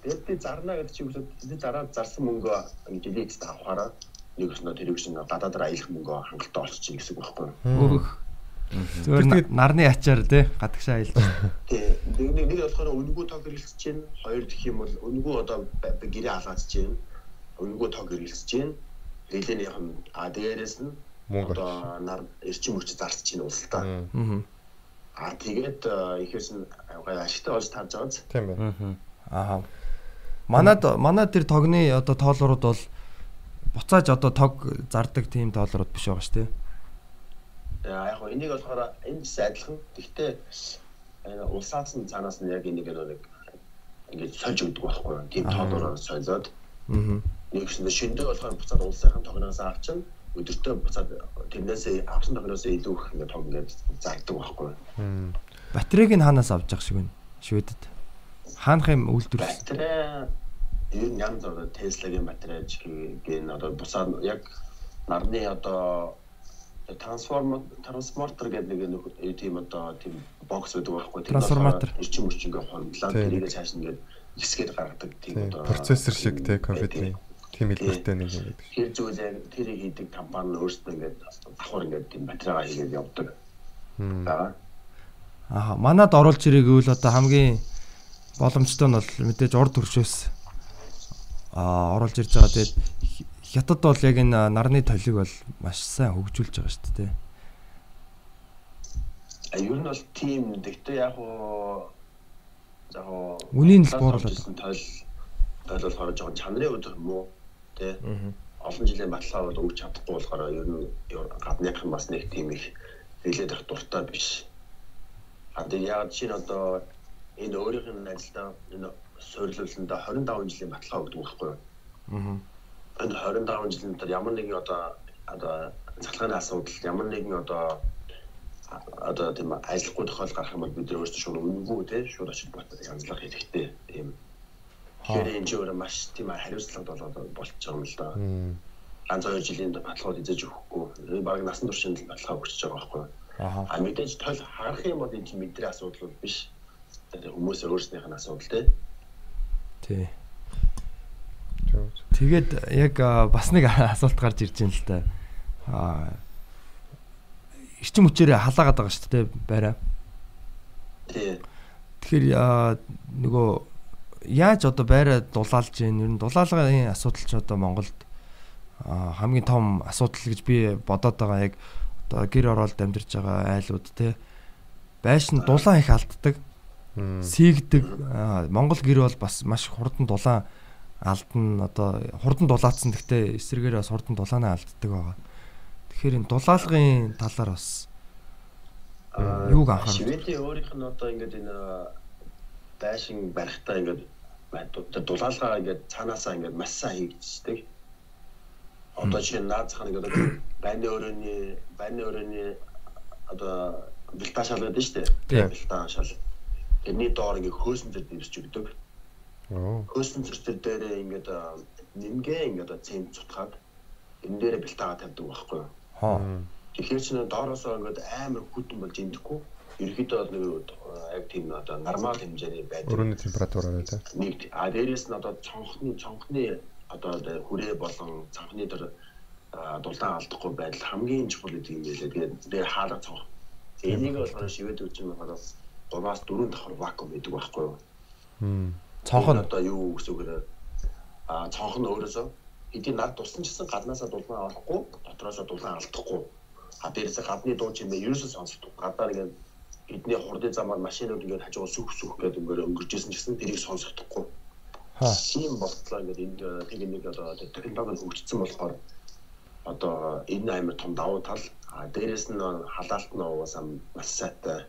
Тэгээд би зарна гэдэг чинь тэд дараа зарсан мөнгөө ингэж элитд авахаараа нэг өснө тэр үгшин гадаадаар аялах мөнгөө хангалттай олчих чинь гэсэн үг байхгүй юу. Өөх. Зүгээр Тэгээд- нарны ачаар те гадагшаа аялж. тий нэг нэг болохоор өнгөө тог хэрэглэж чинь хоёр гэх юм бол өнгөө одоо гэрээ халааж чинь өнгөө тог хэрэглэж чинь хэлэнийх нь а дээрээс нь одоо нар эрчим хүч зарч чинь улстай Мм, Аа. а тэгээд э, ихэс нь гай ашигтай болж тарж байгаа зү Тийм байна. Аа. Манад манай тэр тогны одоо тоолрууд бол буцааж одоо тог зардаг тийм тоолрууд биш байгаа шүү дээ. яг хоо энийг болохоор энэ ч адилхан гэхдээ улсаас нь цаанаас нь яг энийг нэг ингэж сольж өгдөг байхгүй тийм тоолоор солиод Аа. Нэг шинэ шиндээ болохоор буцаад улсынхан тогноос авчин өдөртөө буцаад тэрнээсээ авсан тогноос илүү их ингэ тог ингэж зардаг байхгүй юу. Батарейг нь хаанаас авч явах шиг байна? Шведэд. Хаанах юм үйлдвэр? батарей ер нь янз бүр Tesla-гийн батарей гэн одоо бусаад яг нарны одоо трансформ трансформатор гэдэг нэг тийм одоо тийм бокс байдаг байхгүй нь Трансформатор. эрчим хүч ингээ Тийм. тэрийг цааш ингээд хэсгээд гаргадаг тийм Тийм. одоо Процессор шиг те тийм, компьютерийн тийм хэлбэртэй нэг юм гэдэг. тэр зүйлээ тэрийг хийдэг компани нь өөрсдөө ингээд давхар ингээд тийм батарейгаа хийгээд явдаг. Аа. Аа. Манад оруулж ирэх гэвэл одоо хамгийн боломжтой нь бол мэдээж урд төршөөс аа оруулж ирж байгаа. Тэгээд хятад бол яг энэ нарны толиг бол маш сайн хөгжүүлж байгаа шүү дээ. А ер нь бол тийм гэхдээ яг уу яг уу Үнийн л бууруулаад тойл тойл болохоор жоохон чанарын өдөр муу тий олон жилийн баталгаа бол өгч чадахгүй болохоор ер нь гадныхан бас нэг тийм их хэлээд их дуртай биш. Тэгээ яг чинь одоо энэ өөрийнх нь ажилдаа энэ суйрлуулсандаа 25 жилийн баталгаа өгдөг байхгүй юу? Аа. энэ 25 жилийн дотор ямар нэгэн одоо одоо цахилгааны асуудал ямар нэгэн одоо одоо тийм ажиллахгүй тохиол гарах юм бол бид өөрсдөө шууд үнгүй те шууд очиж бот янзлах хэрэгтэй тийм. Тэгэхээр энэ ч өөрөө маш тийм хариуцлага болоод болчихж байгаа юм л да. Ганц хоёр жилийн баталгууд эзэж өгөхгүй. Баг насан туршийн баталгаа өгч байгаа байхгүй? Аа. Мэдээж тойл харах юм бол энэ чинь мэдрээ асуудал бол биш. Тэр хүмүүсээ өөрснийх нь асуудал те. Тий. Зөв. Тэгээд яг бас нэг асуулт гарч ирж байна л да. Аа эрчим хүчээр халаагаад байгаа шүү дээ байраа. Тий. Тэгэхээр нөгөө яаж одоо байраа дулаалж гин ер нь дулаалгын асуудал ч одоо Монголд хамгийн том асуудал гэж би бодоод байгаа яг одоо гэр оролт амьдарч байгаа айлууд те. Байш нь дулаан их алддаг сийгдэг Монгол гэр бол бас маш хурдан дулаан алдна одоо хурдан дулаацсан. Гэхдээ эсрэгээр бас хурдан дулаанаа алддаг байгаа. Тэгэхээр энэ дулаалгын талаар бас Юуг анхаарах? Шведийн өөрийнх нь одоо ингээд энэ байшин барихтаа ингээд дулаалгаа ингээд цаанаасаа ингээд маш сайн хийгдчихдэг. Одоо чинь наацхан ингээд байны өрөөний байны өрөөний одоо бэлтаа шал нь шүү дээ. Бэлтаа шал. Тэрний доор ингээд хөөсөн зэр дэвсч өгдөг. Хөөсөн зэр дээр ингээд нэмгээ ингээд цемент цутгаад энэ дээр бэлтаагаа тавьдаг байхгүй юу? хоо. Тэгэхээр чинь доороосоо ингээд амар хүтэн болж идэхгүй. Ерөнхийдөө бол э, яг тийм одоо нормал хэмжээний байдаг. Өрөөний температураар те. Нэг а дээрээс нь одоо цонхны цонхны одоо хүрээ болон цонхны тэр а, дулаан алдахгүй байдал хамгийн чухал гэдэг юм байлээ. Тэгээд дээр хаалга цонх. Энийг болохоор шивэд юм болохоор гурваас дөрөв давхар вакуум гэдэг байхгүй юу? Мм. цонх нь одоо юу гэсэн үг вэ? А цонх нь өөрөөсөө хэдийн над тусан ч гэсэн гаднаасаа дулаан орохгүй, дотроосоо дулаан алдахгүй. А дээрээс гадны дуу чимээ ерөөсөө сонсдог. Гадаар ингээд бидний хурдын замаар машинууд ингээд хажуугаар сүх сүх гэдэг ингээд өнгөрчсэн ч гэсэн тэрийг сонсохдохгүй. хаа Тийм болтлоо ингээд энд тэг нэг одоо технологи хөгжсөн болохоор одоо энэ амар том давуу тал. А дээрээс нь халаалт нь угаасаа маш сайтай.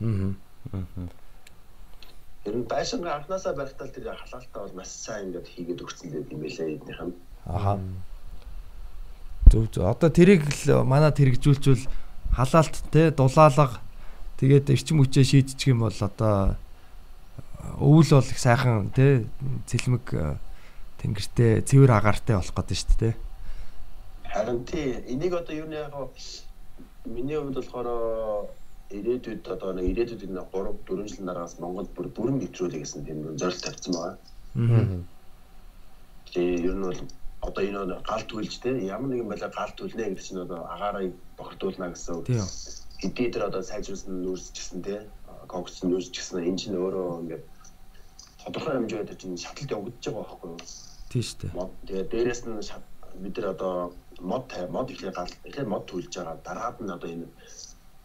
аа Тэр нь байшингаа анханасаа барихтаа тэр халаалтаа бол маш сайн ингээд хийгээд өгсөн гэдэг юм байлээ эднийх нь. аха зөв зөв одоо тэрийг л манад хэрэгжүүлчихвэл халаалт те дулаалга тэгээд эрчим хүчээ шийдчих юм бол одоо өвөл бол их сайхан те цэлмэг э, тэнгэртэй цэвэр агаартай болох гэдэг шүү дээ те Харин тий энийг одоо юу нэг яг миний хувьд болохоор ирээдүйд одоо нэг ирээдүйд нэг 3 4 жилийн дараагаас Монгол бүр бүрэн нэвтрүүлэх гэсэн тийм зорилт тавьсан байгаа. Аа. Тэгээ ер нь бол одоо энэ бол гал түлж те ямар нэгэн байдлаар гал түлнэ гэдэг чинь одоо агаарыг бохирдуулна гэсэн үг. Хэдий дээр одоо сайжруулсан нүүрсчихсэн те когц нүүрсчихсэн энэ чинь өөрөө ингээд тодорхой хэмжээгээр чинь шатлалт явагдаж байгаа байхгүй юу? Тийм шүү дээ. тэгээ дээрэс нь бид нар одоо мод мод ихлээр гал ихлээр мод төлж байгаа дараад нь одоо энэ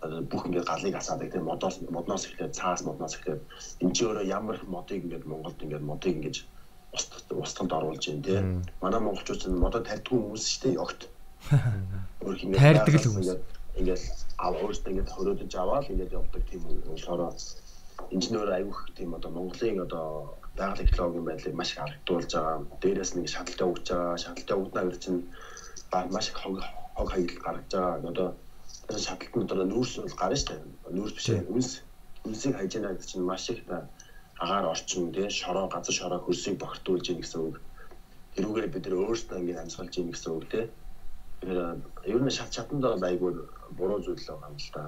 бүх ингээд галыг асаадаг тийм модоос модноос ихлээр цаас модноос ихлээр энэ чи өөрөө ямар модыг ингээд Монголд ингээд модыг устгад устганд оруулж байна тийм манай монголчууд ч модоо тарьдгүй хүмүүс шүү дээ хин Тайрдаг л хүмүүс. ингээд ав өөртөө ингээд хөрөөдөж аваад ингээд явдаг тийм болохоор инженер аюух тийм одоо Монголын одоо байгалийн технологийн байдлыг маш их аргадуулж байгаа. Дээрээс нь шаталтай өгч байгаа. Шаталтай өгнө гэж чинь маш их хог хог хаягдал гаргаж байгаа. Одоо тэр шаталтанд одоо нүүрс бол гарна шүү дээ. Нүүрс биш. Үнс үнсийг хайж яана гэдэг чинь маш их та агаар орчин тий шороо газар шороо хөрсийг бохирдуулж ийн гэсэн үг. Тэрүүгээр бид нэр өөрсдөө ингээд амьсгалж ийн гэсэн үг тий. Тэгэхээр ер нь шат шатанд бол айгүй буруу зүйл байгаа юм л та.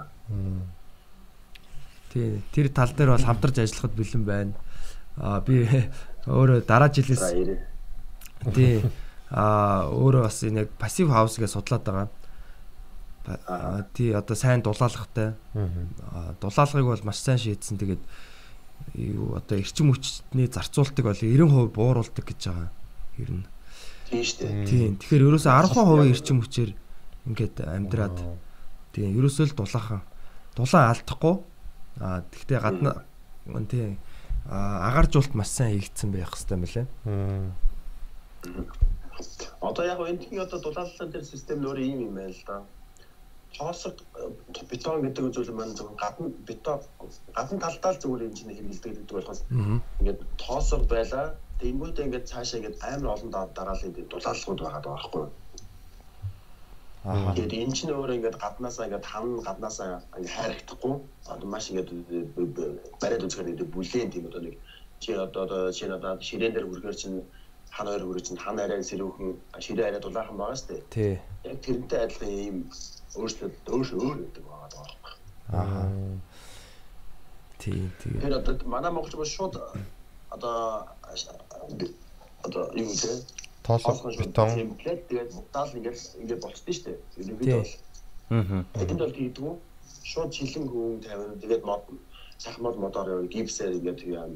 Тий. Тэр тал дээр бол хамтарч ажиллахад бэлэн байна. Аа би өөрөө дараа жилээс тий аа өөрөө бас энэ яг пассив хаусгээ судлаад байгаа. Ба- аа, Тий одоо сайн дулаалгатай. Аа, Дулаалгыг бол маш сайн шийдсэн. Тэгээд юу одоо эрчим хүчний зарцуултыг бол 90% бууруулдаг гэж байгаа. Ер нь. Тийм шүү дээ. Тийм. Тэгэхээр ерөөсөө 10% эрчим хүчээр ингээд амьдраад тийм ерөөсөө л дулаахан. Дулаан алдахгүй. Аа тэгтээ гадна тийм аа агааржуулт маш сайн хийгдсэн байх хэвээр мөлий. Одоо яг энэний одоо дулааллын тэр систем өөрөө ийм юм байна л да. Тоосог э, бетон гэдэг зүйл маань зөвхөн гадна бетон гадна талдаа л энэ чинь хэрэгэлдэг гэдэг болохоос ингээд тоосог байла. Тэнгүүдээ ингээд цаашаа ингээд амар олон дараалын тэр дулаалгууд байгаа байхгүй? Аа. Тэгээд энэ чинь өөрөө ингээд гаднаасаа ингээд хам гаднаасаа ингээд хайрагдахгүй. Одоо маш ингээд бариад үзэхээр нэг бүлээн тийм одоо нэг чи одоо чи одоо ширээн дээр хүргээр чинь хан хоёр хүрээ чинь хан арай сэрүүхэн ширээ арай дулаахан байгаа шүү дээ. Тий. Яг тэрнтэй адилхан ийм өөрчлөлт өөр өөр гэдэг байгаа даа. Аа. Тий. тий. Тэр одоо манай монголч бас шууд одоо одоо юу гэдэг Тоосог бетон тэгээд даал ингээд ингээд болчихдээ шүү дээ. Ерөнхийдөө бол Аа. Энд бол хийдгүү шууд шилэн гүн тавина. Тэгээд мод сахмал модоор яваа гипсээр ингээд яа.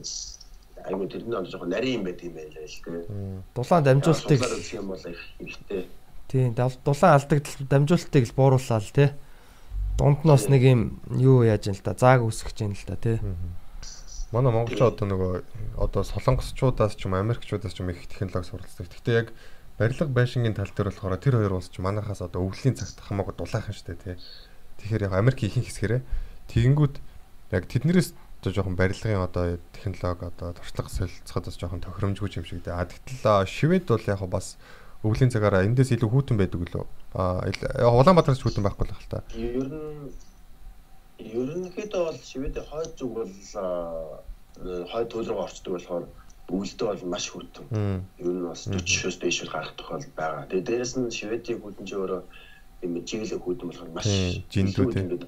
Айгуу тэр нь одоо жоохон нарийн юм байт юм байл л тээ. Дулаан дамжуултыг юм бол их хэрэгтэй. Тий дав- дулаан алдагдал дамжуултыг л буурууллаа л тий. Дунд нь бас нэг юм юу яаж юм л да зааг үсгэж юм л да тий. Манай монголчууд одоо нөгөө одоо солонгосчуудаас ч юм Америкчуудаас ч юм их технологи суралцдаг. Гэхдээ яг барилга байшингийн тал дээр болохоор тэр хоёр улс ч манайхаас одоо өвлийн цагт хамаагүй дулаахан шүү дээ тий. Тэгэхээр яг Америк ихэнх хэсгэрээ тэгэнгүүт яг тэднэрээс одоо жоохон барилгын одоо технологи одоо туршлага солилцоход бас жоохон тохиромжгүй юм шиг дээ. А тэгтэл Швед бол яг бас өвлийн цагаараа эндээс илүү хүүтэн байдаг лөө. А яг Улаанбаатараас ч хүүтэн байхгүй л хэл та. Ер нь ерөнхийдөө бол Шведийн хойд зүг бол аа, хойд туйл руу орчдөг болохоор өвөлдөө бол маш хүрдэн. Мм. Ер нь бас 40-оос дээшээр гарах тохиол байгаа. Тэгээ дээрэс нь Шведийн хүдэн чи өөрөө юм жиглэг хүдэн болохоор маш Тийм, жиндүү илүү тийм. ингээд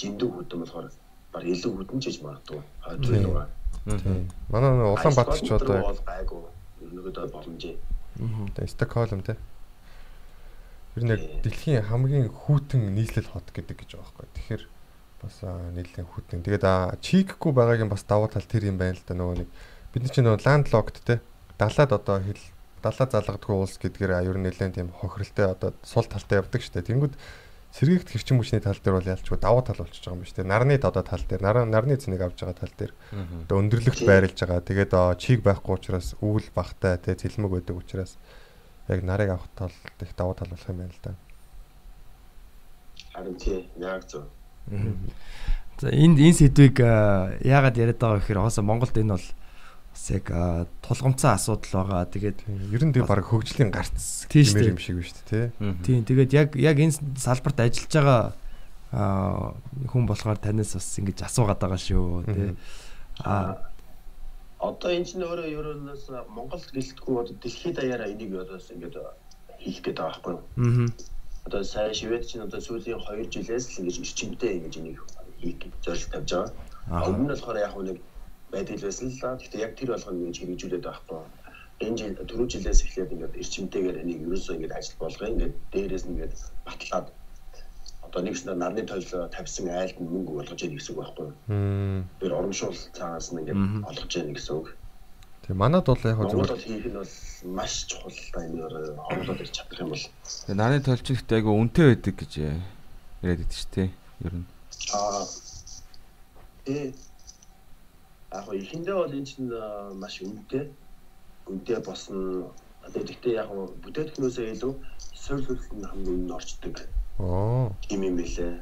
жиндүү хүдэн болохоор баг илүү хүдэн чиж магадгүй. Хойд. Тийм. Манай Улаанбаатар ч одоо бол гайгүй. Ерөнхийдөө боломжтой. Тэгээ Стокгольм те. Тэр нэг дэлхийн хамгийн хүүтэн нийслэл хот гэдэг гэж байгаа байхгүй. Тэгэхээр бас нийлэн хүүтэн. Тэгээд аа, чийггүй байгаагийн бас давуу тал тэр юм байна л да нөгөө нэг бидний чинь нөгөө ландлогд те. Далаад одоо хэл далаа залгадгүй улс гэдгээр ер нь нэлээд тийм хохиролтой одоо сул талтай явдаг штэ. Тэнгүүд сэргийгт хэрчим хүчний тал дээр бол ялчгүй давуу тал болчихж байгаа юм ба штэ. Нарны одоо тал дээр нар- нарны цэнийг авч байгаа тал дээр одоо өндөрлөгт байрлаж байгаа. Тэгээд аа, чийг байхгүй учраас өвөл багтай те цэлмэг байдаг учраас яг нарыг авах тал их давуу тал болох юм байна л да. Харин тий, яг зөв. За энд энэ сэдвийг аа, яагаад яриад байгаа гэхээр хоосо Монголд энэ бол яг аа, тулгамцсан асуудал байгаа. Тэгээд. Ер нь тэг баг хөгжлийн гарц гэмээр юм шиг байна шүү дээ, тий. тийм тэгээд яг яг энэ салбарт ажиллаж байгаа аа, хүн болохоор танаас бас ингэж асуугаад байгаа шүү тий. Аа Одоо энэ чинь өөрөө ерөнөөс Монгол гэлтгүй одоо дэлхийд даяараа энийг одоо ингэж хийх гээд байгаа байхгүй юу? мм Одоо сая Швед чинь одоо сүүлийн 2 жилээс л ингэж эрчимтэй ингэж энийг хийх гэж зорилт тавьж байгаа. А Аа. өмнө нь болохоор яг нэг байдал байсан л да. Гэхдээ яг тэр болгоно ингэж хэрэгжүүлээд байхгүй. энэ жил түрүү жилээс эхлээд ингээд эрчимтэйгээр энийг ерөөсөө ингээд ажил болгоо ингээд дээрээс нь ингээд батлаад одоо нэгснээр нарны тойл тавьсан айлд нь мөнгө болгож яах гэсэн үг байхгүй. Тэр урамшуул цаагаас нь ингээд олгож яах гэсэн үг. Тэгээ манад бол яг бол хийх нь бол маш чухал та энэ хоолоод ирч чадах юм бол Тэгээ нарийн тойлч ихтэй айгу үнэтэй байдаг гэж яриад байдаг шүү дээ. Ер нь. аа э яг ихэндээ бол энэ чинь аа, маш үнэтэй. Үнэтэй босно одоо гэхдээ яг нь бүтээгдэхнөөсөө илүү сөрөлт нь хамгийн үнэ орчдөг. Оо юм юм билээ.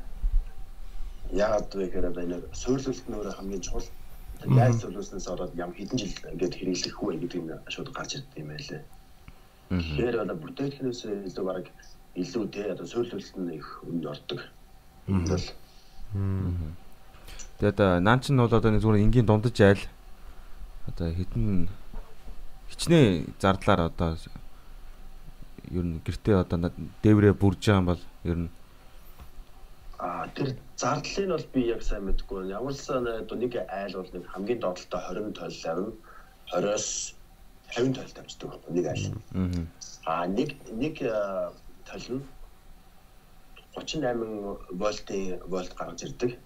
Яагаад вэ гэхээр энэ сөрөлт нь өөрөө хамгийн чухал. Яг сөрөлснөөс ороод ям хэдэн жил ингээд хэрэглэх үү гэдэг нь шууд гарч ирдэг юм байлээ. Тэгэхээр одоо бүтээгдэхнөөсөө илүү баг илүү те одоо сөрөлт нь их үнэ ордог. Энэ бол Тэгээ одоо наан чинь бол одоо нэг зүгээр энгийн дундаж айл одоо хитэн хичнээн зардлаар одоо ер нь гэртээ одоо дээврээ бүрж байгаа юм бол ер нь А тэр зардлыг бол би яг сайн мэдэхгүй. Ямар ч сан одоо нэг айл бол нэг хамгийн доотлолтой 20 тойл авна. 20-оос 50 тойл байхгүй нэг айл. аа нэг нэг тойл нь 38 вольтын вольт гаргаж ирдэг.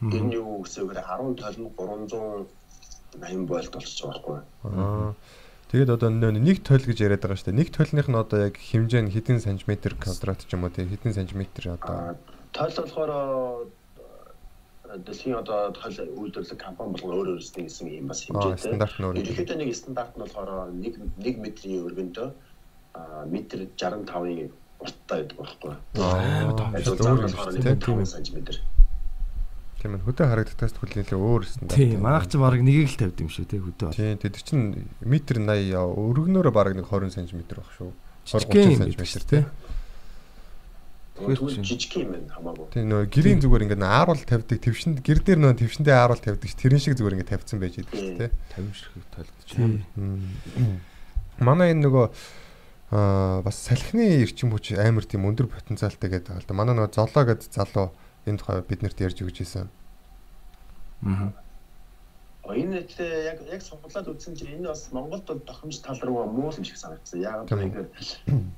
Тэр нь юу гэсэн үг вэ? 10 тойл нь 380 вольт болчих жоохгүй. аа Тэгээд одоо нэг тойл гэж яриад байгаа шүү дээ. Нэг тойлных нь одоо яг хэмжээ нь хэдэн сантиметр квадрат ч юм уу тийм хэдэн сантиметр одоо тойл болохоор дэлхийн одоо тойл үйлдвэрлэх компани болгон өөр өөрсдийн гэсэн юм бас Аа, хэмжээтэй. стандарт нь өөр. Ерөнхийдөө нэг стандарт нь болохоор 1 1 метрийн өргөндөө а метр 65-ын урттай байдаг байхгүй. Аа, Ажил өөр зам юм болохоор шүү дээ. Тийм 5 см. Тийм ээ. Хөдөө харагдахаас тэгвэл нэлээ өөр стандарт. Тийм, манайх ч баг нэгийг л тавьд юм шүү те хөдөө. Тийм тэд чинь метр 80 өргөнөөрөө баг нэг 20 см байх шүү. 20 Жижигхэн 30 юм см. Тэгвэл жижиг юм байна хамаагүй. Тийм нөө гэрийн зүгээр ингээд ааруул тавьдаг твшинд гэр дээр нөө твшиндээ ааруул тавьдаг ш тэрэн шиг зүгээр ингээд тавьсан байж идэг шүү те. 50 ширхэг байна. Манай энэ нөгөө аа бас салхины эрчим хүч амар тийм өндөр потенциалтай гэдэг байгаа л да. Манай нөгөө золоо гэдэг залуу энэ тухай биднэрт ярьж өгч ирсэн. Аа. Энэ л яг яг судлаад үзсэн чинь энэ бас Монголд бол тохиомж тал руу муу юм шиг санагдсан. Яг Тийм. гэхээр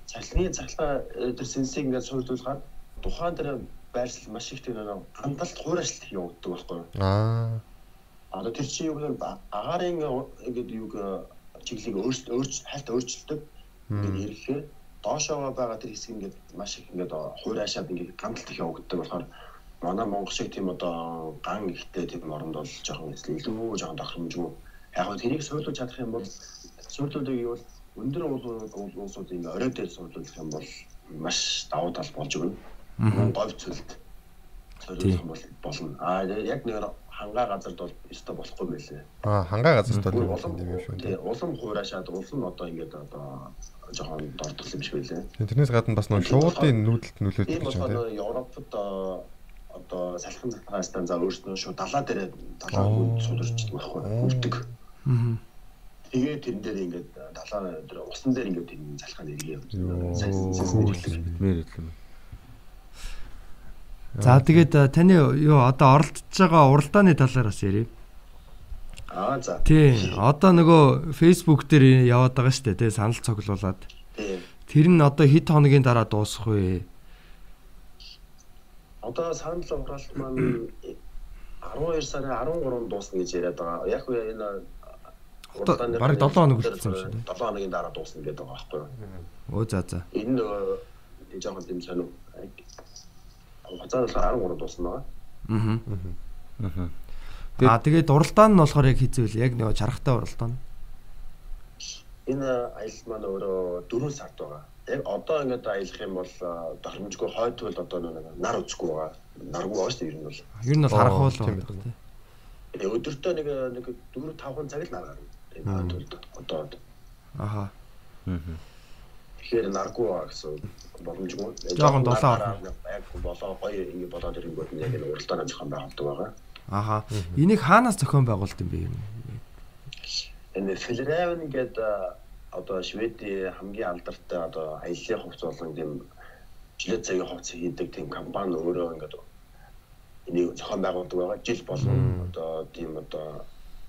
цалины цахилгаан э, тэр сенсийг ингээд суулгуулгаад тухайн дээр байршил маш их тэр нэг гандалт хуурайшлт явагддаг байхгүй юу? Аа. А тэр чинь юу гэхээр ба- агаарын ингээд юг чиглэлийг өөрч өөрч хальт өөрчилдөг. Ингээд ирэхээр доошоо байгаа тэр хэсэг ингээд маш их ингээд хуурайшаад ингээд гандалт их явагддаг болохоор манай монгол шиг тийм одоо ган ихтэй тийм оронд бол жоохон илүү жоохон тохиромжгүй. Яг нь тэрийг суулгаж чадах юм бол суулгуудыг юу бол өндөр улсууд ингээд орой дээр суулгах юм бол маш давуу тал болж өгнө. Говь цөлд юм бол болно. Аа яг нэг хангаа газард бол өстой болохгүй байлээ. Аа хангаа газар Бүр тоо улам тийм юм шүү. тий улам хуурайшаад улам одоо ингээд одоо жоохон дордох юм шиг байлээ. Тийм, Тэрнээс гадна бас нөгөө шуудын нүүдэлт нөлөөдөг Тийм гэж болохоор байна. Европод одоо салхин захаа станцаа өөрснөө шууд далаа дээр далаа Оо. судалж байхгүй үрдэг. Аа. Тэгээ тэрэн дээр ингээд далаа дээр усан дээр ингээд тэр залхаа нэргээ Йоо, сайн Мэр хэлэм. За тэгээд а, таны юу одоо оролдож байгаа уралдааны талаар бас ярив. Аа за. Тий. Одоо нөгөө Facebook дээр яваад байгаа шүү дээ. Тий санал цоглуулад. Тийм. Тэр нь одоо хэд хоногийн дараа дуусах вэ? Одоо санал уграалт маань 12 сарын 13-нд дуусна гэж яриад байгаа. Яг үе энэ бараг долоо хоног үлдсэн юм шиг тийм. 7 хоногийн дараа дуусна гэдэг байгаа байхгүй юу? Өө за за. Энэ жоохон тийм сонир. Хугацаа болохоор 13 дуусна байгаа. Аа. Тэгээд- Аа тэгээд уралдаан нь болохоор яг хийзвэл яг нөгөө чарахтай уралдаан. Энэ аялал маань өөрөө 4 сард байгаа. Яг одоо ингээд аялах юм бол а, тохиромжгүй хойдвол одоо нэг нар үзэхгүй байгаа. Наргүй байгаа шүү дээ ер нь бол. Ер нь бол Аа, харах уул тийм байна ээ. тий. Тэгээ өдөртөө нэг нэг 4 5 цаг л нар гарна. Энэ хойдволд одоо Аха. тэгэхээр наргүй байгаа гэсэн боломжгүй. Жоохон долоо Яг болоо гоё ингэ болоод ирэнгүүт нь яг энэ уралдааны зохион байгуулдаг байгаа. Аха. Энийг хаанаас зохион байгуулт юм бэ юм? Энэ Филревен гэдэг одоо Шведийн хамгийн алдартай одоо аяллаа хувьц болон тийм жилет цагийн хувьц хийдэг тийм компани өөрөө ингээд энийг зохион байгуулдаг байгаа. Жил болгон одоо тийм одоо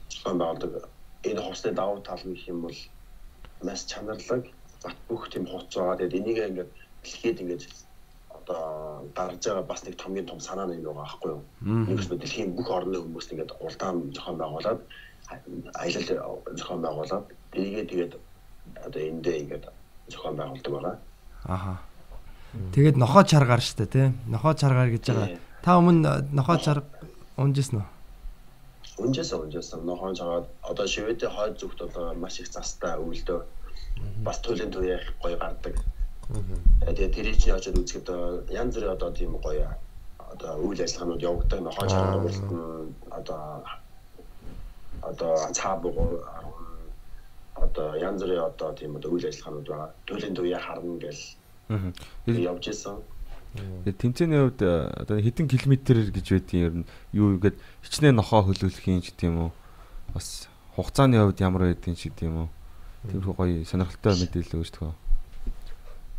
зохион байгуулдаг. Энэ хувьсны давуу тал нь гэх юм бол маш чанарлаг бат бүх тийм хуц байгаа. Тэгээд энийг ингээд дэлхийд ингээд одоо дарж байгаа бас нэг томгийн том санаа нэг байгаа байхгүй юу. Нэгс дэлхийн бүх орны хүмүүст ингээд улдаан зохион байгуулад аялал зохион байгуулад энийг тэгээд одоо эндээ ингээд зохион байгуулдаг байгаа. Аха. Тэгээд нохоо чаргаар штэ тий. Нохоо чаргаар гэж байгаа. Та өмнө нохоо чар унжсэн үү? Унжсэн унжсэн нохоо чаргаад одоо шивэдэ хойд зүгт одоо маш их застай өвөлдөө бас төлөнд туяа гоё гардаг. Тэгээ тэрийг чи очиод үзэхэд янз бүрийн одоо тийм гоё одоо үйл ажиллагаанууд явагддаг нохоо чаргаар одоо одоо цаа бугур одоо янз бүрийн одоо тийм одоо үйл ажиллагаанууд байгаа. Төлөнд туяа харна гэл явж исэн. Тэгээ тэмцээний хувьд э, одоо хэдэн километр гэж байдгийг ер нь юу гэдэг хичнээн нохоо хөлөөлөх юм ч тийм үү. Бас хугацааны хувьд ямар байдгийг ч тийм үү. Тиймэрхүү гоё сонирхолтой мэдээлэл өгч төгөө.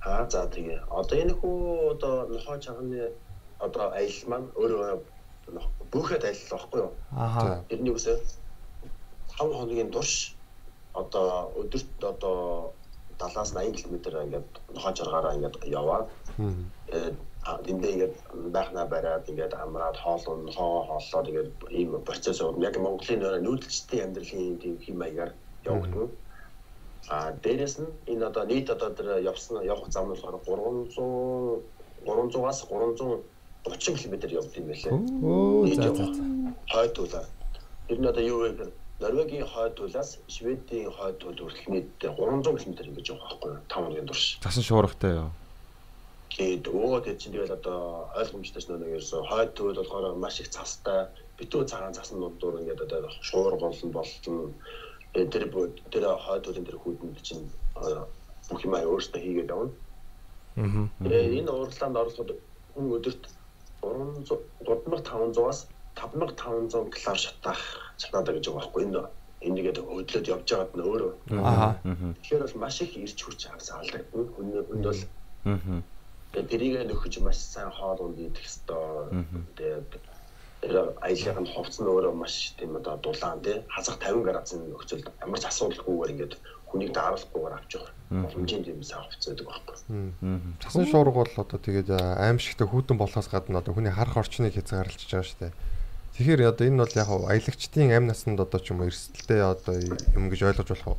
Аа за тэгээ. Одоо энэ хүү одоо нохоо чагны одоо аялал маань өөрөө бүхэд аялал байхгүй юу? Аха. Тэрний үсээ 5 хоногийн турш одоо өдөрт одоо 70-аас 80 км ингээд нохоо чаргаараа ингээд яваад эндээ ингээд байхнаа бариад ингээд амраад хоолон хоо хооллоод ингээд ийм процесс яг Монголын нүүдэлчдийн амьдралын тийм хэм маягаар явагдана. А дээрэс нь энэ одоо нийт одоо тэр явсан явах зам нь болохоор 300 300-аас 330 км явд юм байлээ. Оо за за. Хойд тулаа. Тэр нь одоо юу вэ гэхээр Норвегийн хойд тулаас Шведийн хойд туул хүртэл нийтдээ 300 км ингэж явах байхгүй юу? 5 хоногийн турш. Засан шуургатай юу? Тэгээд өө тэр чинь тэгэл одоо ойлгомжтой ч нэг ерөөсө хойд туул болохоор маш их цастай битүү цагаан цасан дундуур ингээд одоо шуур болон болон тэр тэр хойд туулын тэр хүүдэнд чинь бүх юм аа өөртөө хийгээд явна. Аа. Энэ уралдаанд оролцоход хүн өдөрт 300 3500-аас 5500 калори шатаах шатаадаг гэж байгаа байхгүй энэ энийгээд хөдлөөд явж байгаад нь өөрөө. Аха. Тэгэхээр бол маш их ирч хүч хагас алдаг. Хүний хүнд бол Аа. тэгээд тэрийг нөхөж маш сайн хоол унд идэх хэвээр. Тэгээд тэр аяллахын хувцс нь өөрөө маш тийм одоо дулаан тий хазах 50 градусын нөхцөлд ямар ч асуудалгүйгээр ингээд хүнийг дааруулахгүйгээр авч явах боломжийн тийм сайн хувцс байдаг байхгүй. Цасан шуурга бол одоо тэгээд аимшигтай хүүтэн болохоос гадна одоо хүний харах орчныг хязгаарлаж байгаа шүү дээ. Тэгэхээр одоо энэ бол яг аялагчдын амь насанд одоо ч юм уу эрсдэлтэй одоо юм гэж ойлгож болох уу?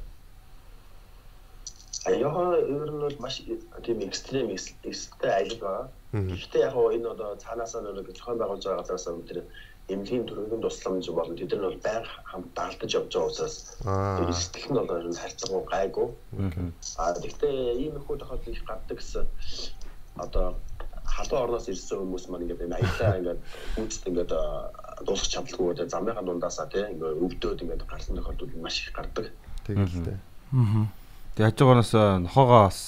Аяга ер нь бол маш тийм экстрем экстрем аялал байгаа. Гэхдээ яг энэ одоо цаанаасаа нэг зохион байгуулж байгаа газраас тэр эмнэлгийн төрөгийн тусламж болон тэд нар бол байнга хамт даалдаж явж байгаа учраас эрсдэл нь одоо ер нь харьцангуй гайгүй. Аа гэхдээ ийм их тохиолдол их гаддаг гэсэн одоо халуун орноос ирсэн хүмүүс маань ингээд энэ аяллаа ингээд үүсд ингээд дуусах чадлагүй одоо замынхаа дундаасаа тийм ингээд өвдөөд ингээд гарсан тохиолдол маш их гардаг. Тэгэлтэй. Аа. Тэгээ хажуугаараас нохоогоо бас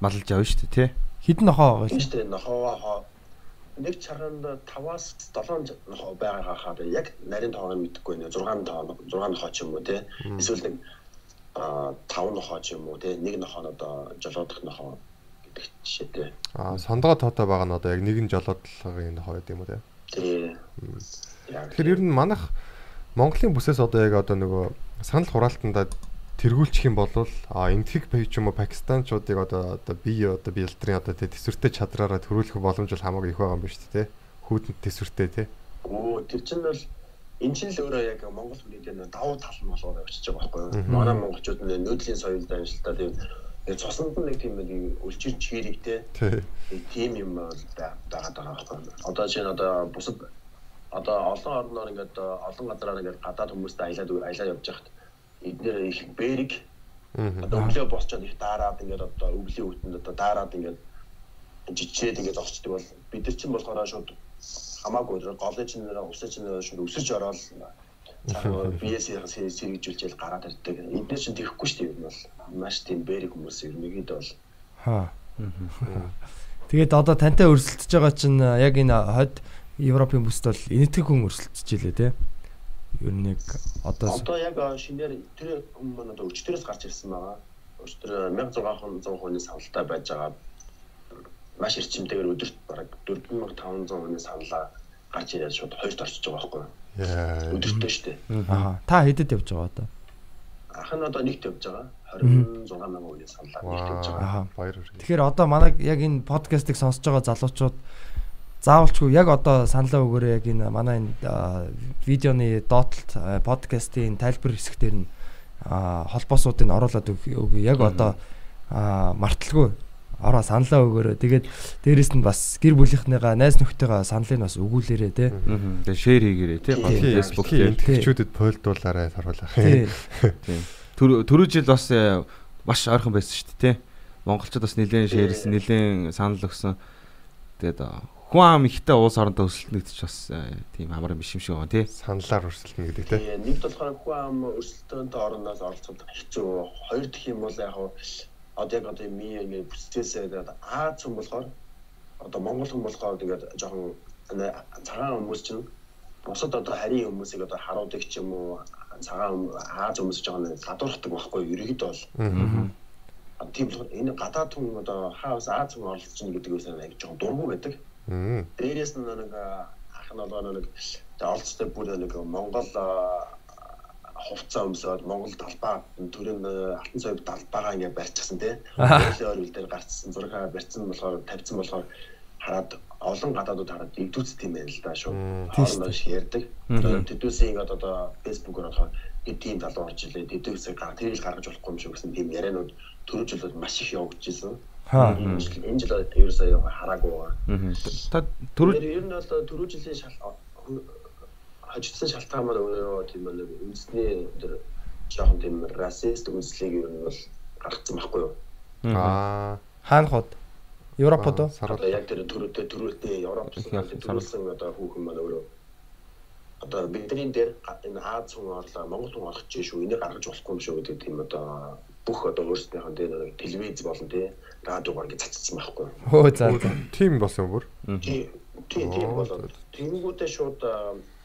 малж явна шүү дээ тий. Хідэн нохоо байгаа Тийм юм. шүү дээ нохоо нэг чарганд 5-аас 7 нохоо байгаа хаад яг нарийн тоог нь мэдэхгүй нэ 6 тоо 6 нохоо ч юм уу тий эсвэл нэг а 5 нохоо ч юм уу тий нэг нохоо нь одоо жолоодох нохоо гэдэг жишээтэй. Аа сондгоо тоотой байгаа нь одоо яг нэгэн жолоодлогын хойд юм уу. Тэгээ яг Тэгэхээр ер нь манах Монголын бүсээс одоо яг одоо нөгөө санал хураалтандаа тэргүүлчих юм бол а энтхэг пейж юм уу пакистанчуудыг одоо одоо бие одоо бэлтрийн одоо тэ төсвөртэй чадраараа төрүүлэх боломж бол хамаагүй их байгаа юм байна шүү дээ. Хүүтэнд төсвөртэй те. Оо тэр чинь бол энэ чинь л өөрөө яг Монгол хүнийтэй давуу тал нь болоод очиж байгаа байхгүй юу? Манай монголчууд нэ нүүдлийн соёлд амжилтаа тийм цуснд нь нэг тийм нэг өлчир чирэгтэй Тий. тийм юм бол байгаад байгаа байхгүй? Одоо чинь одоо бусад одоо олон орноор ингээд олон газараар ингээд гадаад хүмүүстэй аялаад аялаа явж байхад эдгээр их бэрэг одоо өглөө босчоод их даарад ингээд одоо өвлийн үтэнд одоо даарад ингээд жижигчээд ингээд зогсчдаг бол бид нар чинь болохоор шууд хамаагүй голын чинь усын чинь шууд өсөж ороод биесээ сэргийжүүлж гараад ирдэг. Эдгээр чинь тэхгүй шүү дээ нь бол. Маш тийм бэрэг хүмүүс ер нь ихэд бол. Хаа. Тэгээд одоо тантай өрсөлдөж байгаа чинь а, яг энэ хойд Европын бүсд бол энэтхэг хүн өрсөлдөж илээ те. Ер нь нэг одоо одоо яг шинээр тэр хүмүүс маань одоо өчтөрөөс гарч ирсэн байгаа. Өчтөр 1600 хүний савлалтай байж байгаа маш эрчимтэйгээр өдөрт бараг 4500 хүний савлаа гарч ирээд шууд хоёрт орчиж байгаа байхгүй юу? Яа. Өдөртөө шүү дээ. аа та хэдэд явж байгаа одоо? Ах нь одоо нэгт явж байгаа. 26 мянган хүний саналаар нийлүүлж байгаа. Аха. Баяр хүргэе. Тэгэхээр одоо манай яг энэ подкастыг сонсож байгаа залуучууд заавалчгүй яг одоо саналаа өгөөрэй яг энэ манай энэ видеоны доотлолт подкастын тайлбар хэсгээр нь холбоосуудыг оруулаад өг- өгье. Яг одоо марталгүй ороо саналаа өгөөрэй. Тэгээд дээрэс нь бас гэр бүлийнхнийгаа найз нөхдөйгаа саналыг бас өгүүлээрэй те. Аа. Тэгээ шеэр хийгээрэй. Гол Facebook Дэлхийн дээр. энтгчүүдэд пойлдуулаарай харуулах. Тий. Түр түрүү жил бас э, маш ойрхон байсан шүү дээ тий. Монголчууд бас нэлээд шеэрлсэн, нэлээд санал өгсөн. Тэгээд хүн ам ихтэй уус орондоо өсөлтнөгдөж бас э, тийм амар юм биш юм шиг байна тий. Саналаар өрсөлдөнө гэдэг те. Тэгээ нэгд болохоор хүн ам өрсөлдөөнтэй орноос оролцоод хэцүү. Хоёр дахь юм бол яг одоо яг одоо ми ингэ процессээ тэгээд Аз хүн болохоор одоо Монгол хүн болохоор тэгээд жоохон цагаан хүмүүс чинь бусад одоо харийн хүмүүсийг одоо харуудаг ч юм уу цагаан Аз хүмүүс жоохон гадуурхдаг байхгүй ерөөдөө бол Аа. Тийм болохоор энэ гадаад хүн одоо хаус Аз хүн оролцож байгаа гэдэг үсээ аяг жоохон дургу байдаг. Аа. Дээрээс нь нэг ах нь болоо нэг оролцтой бүр нэг Монгол хувцас өмсөд Монгол талбай төрийн алтан цайд талбайгаа ингээ барьчихсан тий. Өөрөөр хэл дээр гарцсан зургаа барьсан болохоор тавьсан болохоор хараад олон гадаадууд хараад игдүүц тийм байл л да шүү. Хоорондоо ярьдаг. Тэдүүсийн ингээд одоо фэйсбүүкээр болохоор би тийм залуу орж илээ. Тэдүүсээ гар тэрийг гаргаж болохгүй юм шиг гэсэн тийм ярианууд төрөө жилд маш их явагдаж ирсэн. Энэ жил ерөөсөө хараагүй байгаа. Аа. Та түрүү ер нь бол түрүү жилийн шал хожигдсан шалтгаан маань өөрөө тийм нэг үндэсний тэр жоохон тийм расист үзлийг ер нь бол гаргацсан байхгүй юу? Аа. Хаанхууд? Европод уу? Одоо яг тэр төрөлтэй төрөлтэй Европ төрүүлсэн одоо хүүхэн маань өөрөө одоо бидний дээр энэ Аз хүн орлоо Монгол хүн орох чинь шүү энийг гаргаж болохгүй юм шүү гэдэг тийм одоо бүх одоо өөрсдийнх нь дээр телевиз болон тий радиогоор ингэ цацсан байхгүй? Хөө за. Тим болсон бүр. Тийм тийм тийм Аа, болоод тэнгүүдээ шууд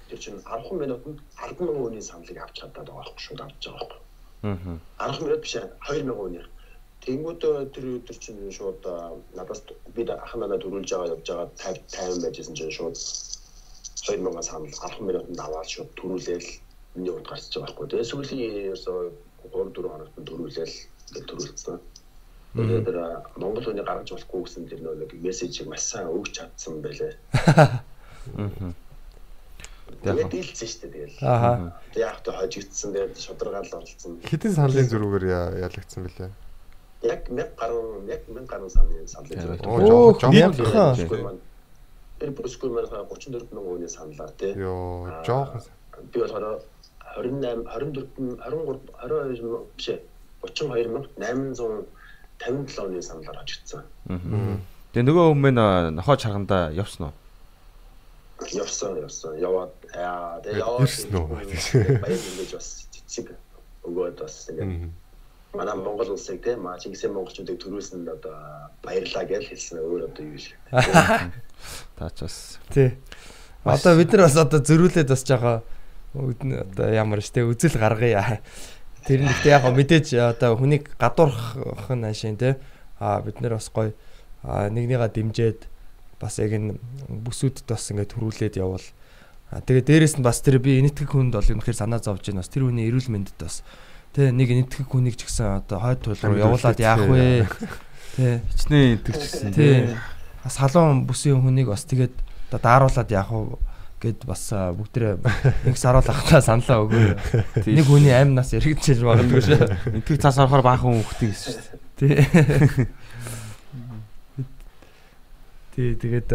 тэр чинь 10 минутанд 10 мянган хүний саналыг авч чадаад байгаа байхгүй шууд авч байгаа байхгүй. Аа. 10 минут биш 2 мянган хүний. Тэнгүүдээ тэр өдөр чинь шууд надаас би ах надад төрүүлж байгаа явж байгаа 50 50 байжсэн чинь шууд 2 мянган санал 10 минутанд аваад шууд төрүүлээл миний урд гарч байгаа байхгүй. Тэгээ сүүлийн ерөөсөө 3 4 хоногт төрүүлээл ингээд төрүүлсэн. Тэгээд өнөөдөр Монгол хүний гаргаж болохгүй гэсэн тэр нэг мессежийг маш сайн өгч чадсан байлээ. Аа. Тэгээд дийлсэн шүү дээ тэгэл. Аа. Яг та хожигдсан тэгээд шударгаал оролцсон. Хэдэн саналын зөрүүгээр ялагдсан бэлээ? Яг 1000 гаруй, яг 1000 гаруй саналын саналын зөрүү. Оо, жоохон Тэр бүсгүй мөр 34 мянган хүний саналаар тий. Йоо, жоохон. Би болохоор 28 24 13 22 биш 32 800 57 оны саналаар очсон. Тэгээ нөгөө хүмүүс нь нохоо чарганда явсан уу? Явсан, явсан. Яваад аа тэгээ яваад ирсэн үү? Баяр мэдээж бас цэцэг өгөөд бас ингэ манай Монгол улсыг тийм маа Чингисийн монголчуудыг төрүүлсэнд одоо баярлаа гэж хэлсэн өөр одоо юу шиг. Таач бас. Тий. Одоо бид нар бас одоо зөрүүлээд бас жагаа одоо ямар штэ үзэл гаргая. Тэр нь ихтэй яг гоо мэдээж одоо хүнийг гадуурхах нь ашийн те. А бид нар бас гоё нэгнийгаа дэмжиад бас яг энэ бүсүүдэд бас ингээд төрүүлээд явбал тэгээ дээрэс нь бас тэр би энэтхэг хүнд бол үнэхээр санаа зовж байна. Бас тэр хүний эрүүл мэндэд бас тэ нэг энэтхэг хүнийг ч гэсэн одоо хойд туйл руу явуулаад яах вэ? Тэ хичнээн итгэжсэн тий. Бас халуун бүсийн хүнийг бас тэгээд одоо дааруулад яах вэ гэд бас а, бүгдээ нэг саруул ахтаа саналаа өгөө. Нэг хүний амнаас эргэжж магадгүй шүү. Энтгийг цаас орохоор баахан хүүхдийн гэсэн шүү дээ. Тий. Тий тэгээд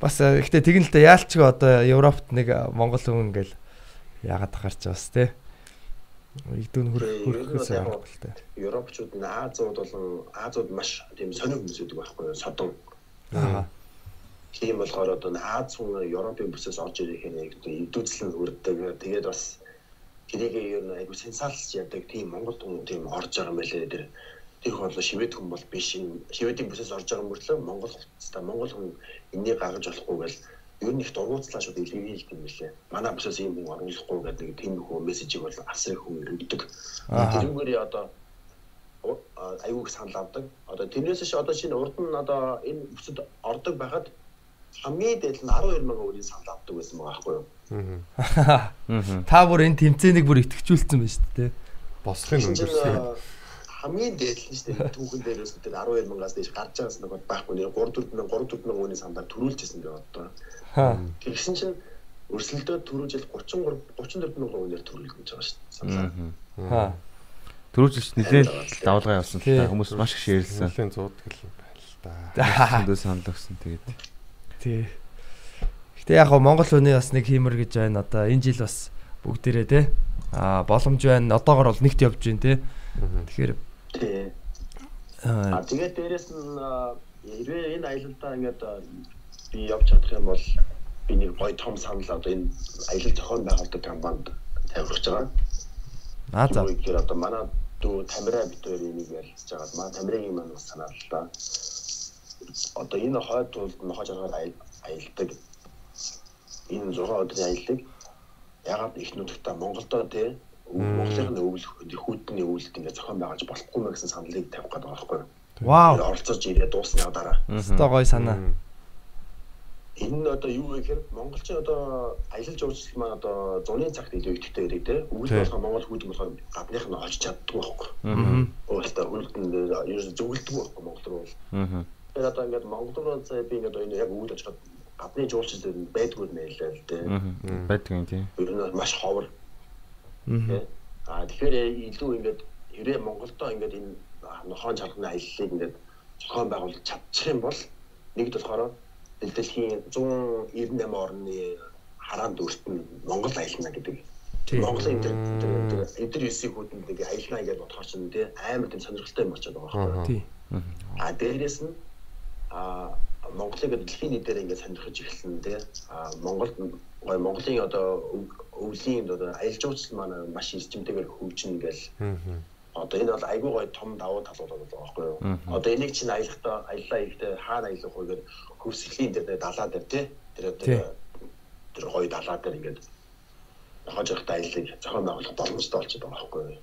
бас ихтэй тэгэн л дээ яалчгүй одоо Европт нэг Монгол хүн ингээл яагаад тахарч бас тий. Игдүүн хөрөх хөрөхөөс аргагүй л дээ. Европчууд нь Азууд болон Азууд маш тийм сонир хүмүүс байдаг байхгүй юу? Содон. Аа. Тийм болохоор одоо Аз хүн Европын бүсээс орж ирэх нэг идэвхжлэн хүрдэг. Тэгээд бас тэрийг ер нь айгу сенсаалч яадаг тийм Монгол хүн тийм орж байгаа юм байлээ тэр тэр хүн бол шивэд хүн бол биш шивэдийн бүсээс орж байгаа мөртлөө Монгол хувцастай Монгол хүн энийг гаргаж болохгүй гэл ер нь их дургуутслаа шууд илэрхийлж юм билээ. Манай бүсээс юм хүн оруулахгүй гэдэг нэг тийм хөө мессежийг бол асар их хүн өгдөг. Ааха. Тэрүүгээр одоо аюуг санал авдаг. Одоо тэрнээс ш одоо шинэ урд нь одоо энэ бүсэд ордог байхад хамгийн дээд нь 12 мянган өрийн санал авдаг байсан байгаа байхгүй юу? Аа. Та бүр энэ тэмцээнийг бүр итгэжүүлсэн байна шүү дээ. Босхын өндөрсөн. хамгийн дээд нь шүү дээ. Түүхэн дээрээс тэр 12 мянгаас дээш гарч байгаас нэг байхгүй нэр 3 4 мянга 3 4 мянган хүний самбаар төрүүлжсэн одоо. Хаа. Тэгсэн чинь өрсөлдөө төрүүлжэл 33 34 мянган хүнээр төрүүлж байгаа шүү дээ. Хаа. Төрүүлж нэлээд давалгаа явсан л Тий. та хүмүүс маш их шеэрлсэн. Нэлээд зуудаг л байл да. Зөндөө санал өгсөн тэгээд. Тий. Гэтэ яг гоо Монгол хүний бас нэг хиймэр гэж байна. Одоо энэ жил бас бүгдээрээ те а боломж байна. Одоогор бол нэгт явж байна те. Тэгэхээр Тий. аа, тэгээд дээрэс нь хэрвээ энэ аялалдаа ингээд би явж чадах юм бол би нэг гоё том санал одоо энэ аялал зохион байгуулдаг компанид тавьж байгаа. аа за. Тэгэхээр одоо манай дүү Тамира битээр энийг ярилцж байгаа. Манай Тамирагийн маань бас санаа л да. Одоо энэ хойд тулд нь хож аргаар аял- аялдаг. Энэ 6 өдрийн аяллыг ягаад их нутагта Монголдо тий Монголын өвлөх хүүтний өвлөлт ингээд зохион байгуулж болохгүй мэ гэсэн саналыг тавих гэдэг байгаа байхгүй? Вау. оролцож ирээд дуусны дараа. Өстой гоё санаа. Энэ нь одоо юу вэ гэхээр монголчин одоо аялал жуулчлал маань одоо зуны цагт илүү ихтэй гэдэг тийм өвөл Тий. болохоор монгол хүүд болохоор гадных нь олж чаддгүй байхгүй. Аа. Өөрөлтөө хөлтөнд ер нь зөвлөдгүй байхгүй монгол руу. Аа. Тэгэхээр одоо ингээд монгол руу заа би ингээд энэ яг өвөл очиход гадны жуулчлал нь байдгүй нэлээ л тийм. Аа. Байдаг юм тий. Ер нь маш ховор Аа. тийм. Тэгэхээр илүү ингээд хэрэг Монголдо ингээд энэ нохон чалганы аяллыг ингээд зохион байгуулж чадчих юм бол нэгд болохоор дэлхийн 198 орны хараанд өртөн Монгол аялна гэдэг. Монголын тэр эдэр юсиг хүдэнд нэг аялна гэж бодохоор чинь тий амар тийм сонирхолтой юм болчиход байгаа байхгүй. Тий. А дээрээс нь а Монголыг дэлхийн нийтээр ингээд сонирхож эхэлсэн тий. А Монголд гой Монголын одоо өв- өвлийн одоо аялал жуулчлал маань маш эрчимтэйгээр хөгжинэ гэл одоо энэ бол айгүй гоё том давуу талууд байгаа байхгүй юу. Одоо энийг чинь аялахдаа аяллаа ихтэй хаана аялах вэ гэдэг хөвсглийн дээр далаа дээр тий. Тэр одоо тэр гоё далаа дээр ингээд хож явахтай аяллыг зохион байгуулах боломжтой болчиход байгаа байхгүй юу.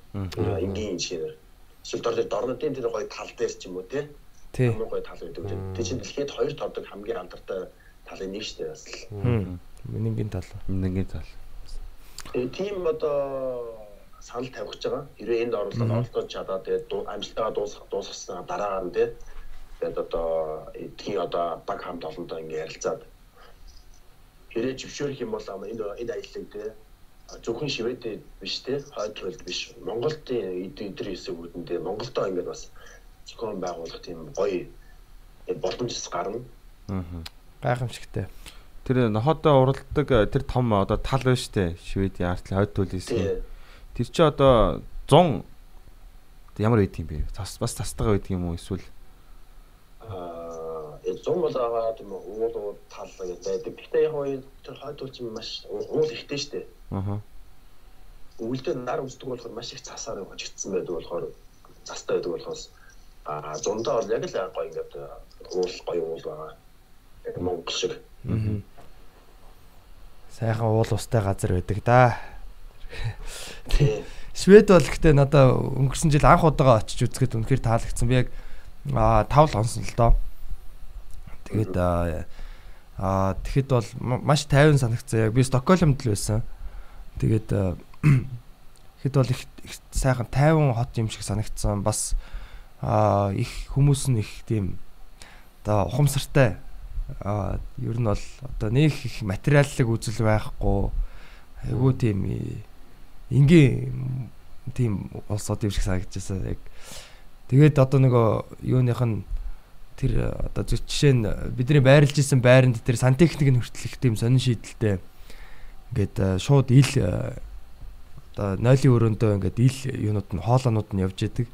Энгийн шинээр эсвэл дор дээр дорнодын тэр гоё тал дээр ч юм уу тий. Хамгийн гоё тал гэдэг үү. Тэр чинь дэлхийд хоёр тавдаг хамгийн алдартай талын нэг шүү дээ бас л. Минийгийн тал. Нэгэн зал. Тэгээ тийм одоо санал тавих гэж байгаа. Хэрвээ энд орлого олдож чадаад тэгээд амжилтаа дуусгах дуусгасан дараагаар нь тэгээд одоо эдгийн одоо баг хамт олондоо ингээ ярилцаад хэрэг зөвшөөрөх юм бол энэ энэ аяллыг тий зөвхөн шивэд биш тий хойд төлд биш Монголын эдгээр хэсгүүдэндээ Монголдоо ингээд бас зохион байгуулах тийм гоё э, боломжс гарна. Аа. Гайхамшигтай. Тэр нохотоо уралдаг э, тэр том одоо тал байна штэ. Швед яартлын хойд төлөөс. Тий. Тэр чи одоо 100 ямар байд юм бэ? Бас бас тастайгаа байд юм уу эсвэл Аа, э зам бол байгаа тийм уул уул тал байдаг. Гэхдээ яг хоёр тэр хойд чинь маш уул ихтэй дээ. аа. Өвөлдөө нар үздэг болохоор маш их цасаар хожигдсан байдаг болохоор цастай байдаг болохоос аа зундаа бол яг л гоё ингээд уул гоё уул байгаа. Яг Монгол шиг. Аа. Сайхан уул устай газар байдаг да. Швед бол гэхдээ надаа өнгөрсөн жил анх удаага очиж үзэхэд үнэхээр таалагдсан. Би яг аа тавл онсон л доо. Тэгээд аа тэгэхэд бол ма- маш тайван санагцсан. Яг би Стокгольмд л байсан. Тэгээд тэгэхэд бол их их сайхан тайван хот юм шиг санагдсан. Бас аа их хүмүүс нь их тийм одоо ухамсартай. Аа ер нь бол одоо нэг их материаллык үзэл байхгүй. Айгуу тийм э, энгийн тийм улсууд юм шиг санагдчихсан. Яг тэгээд одоо нөгөө юуных нь тэр одоо зөв жишээ нь бидний байрлаж исэн байранд тэр сантехник нь хүртэл их тийм сонин шийдэлтэй ингээд э, шууд ил э, одоо нойлын өрөөндөө ингээд ил юунууд нь хоолоонууд нь явж идэг.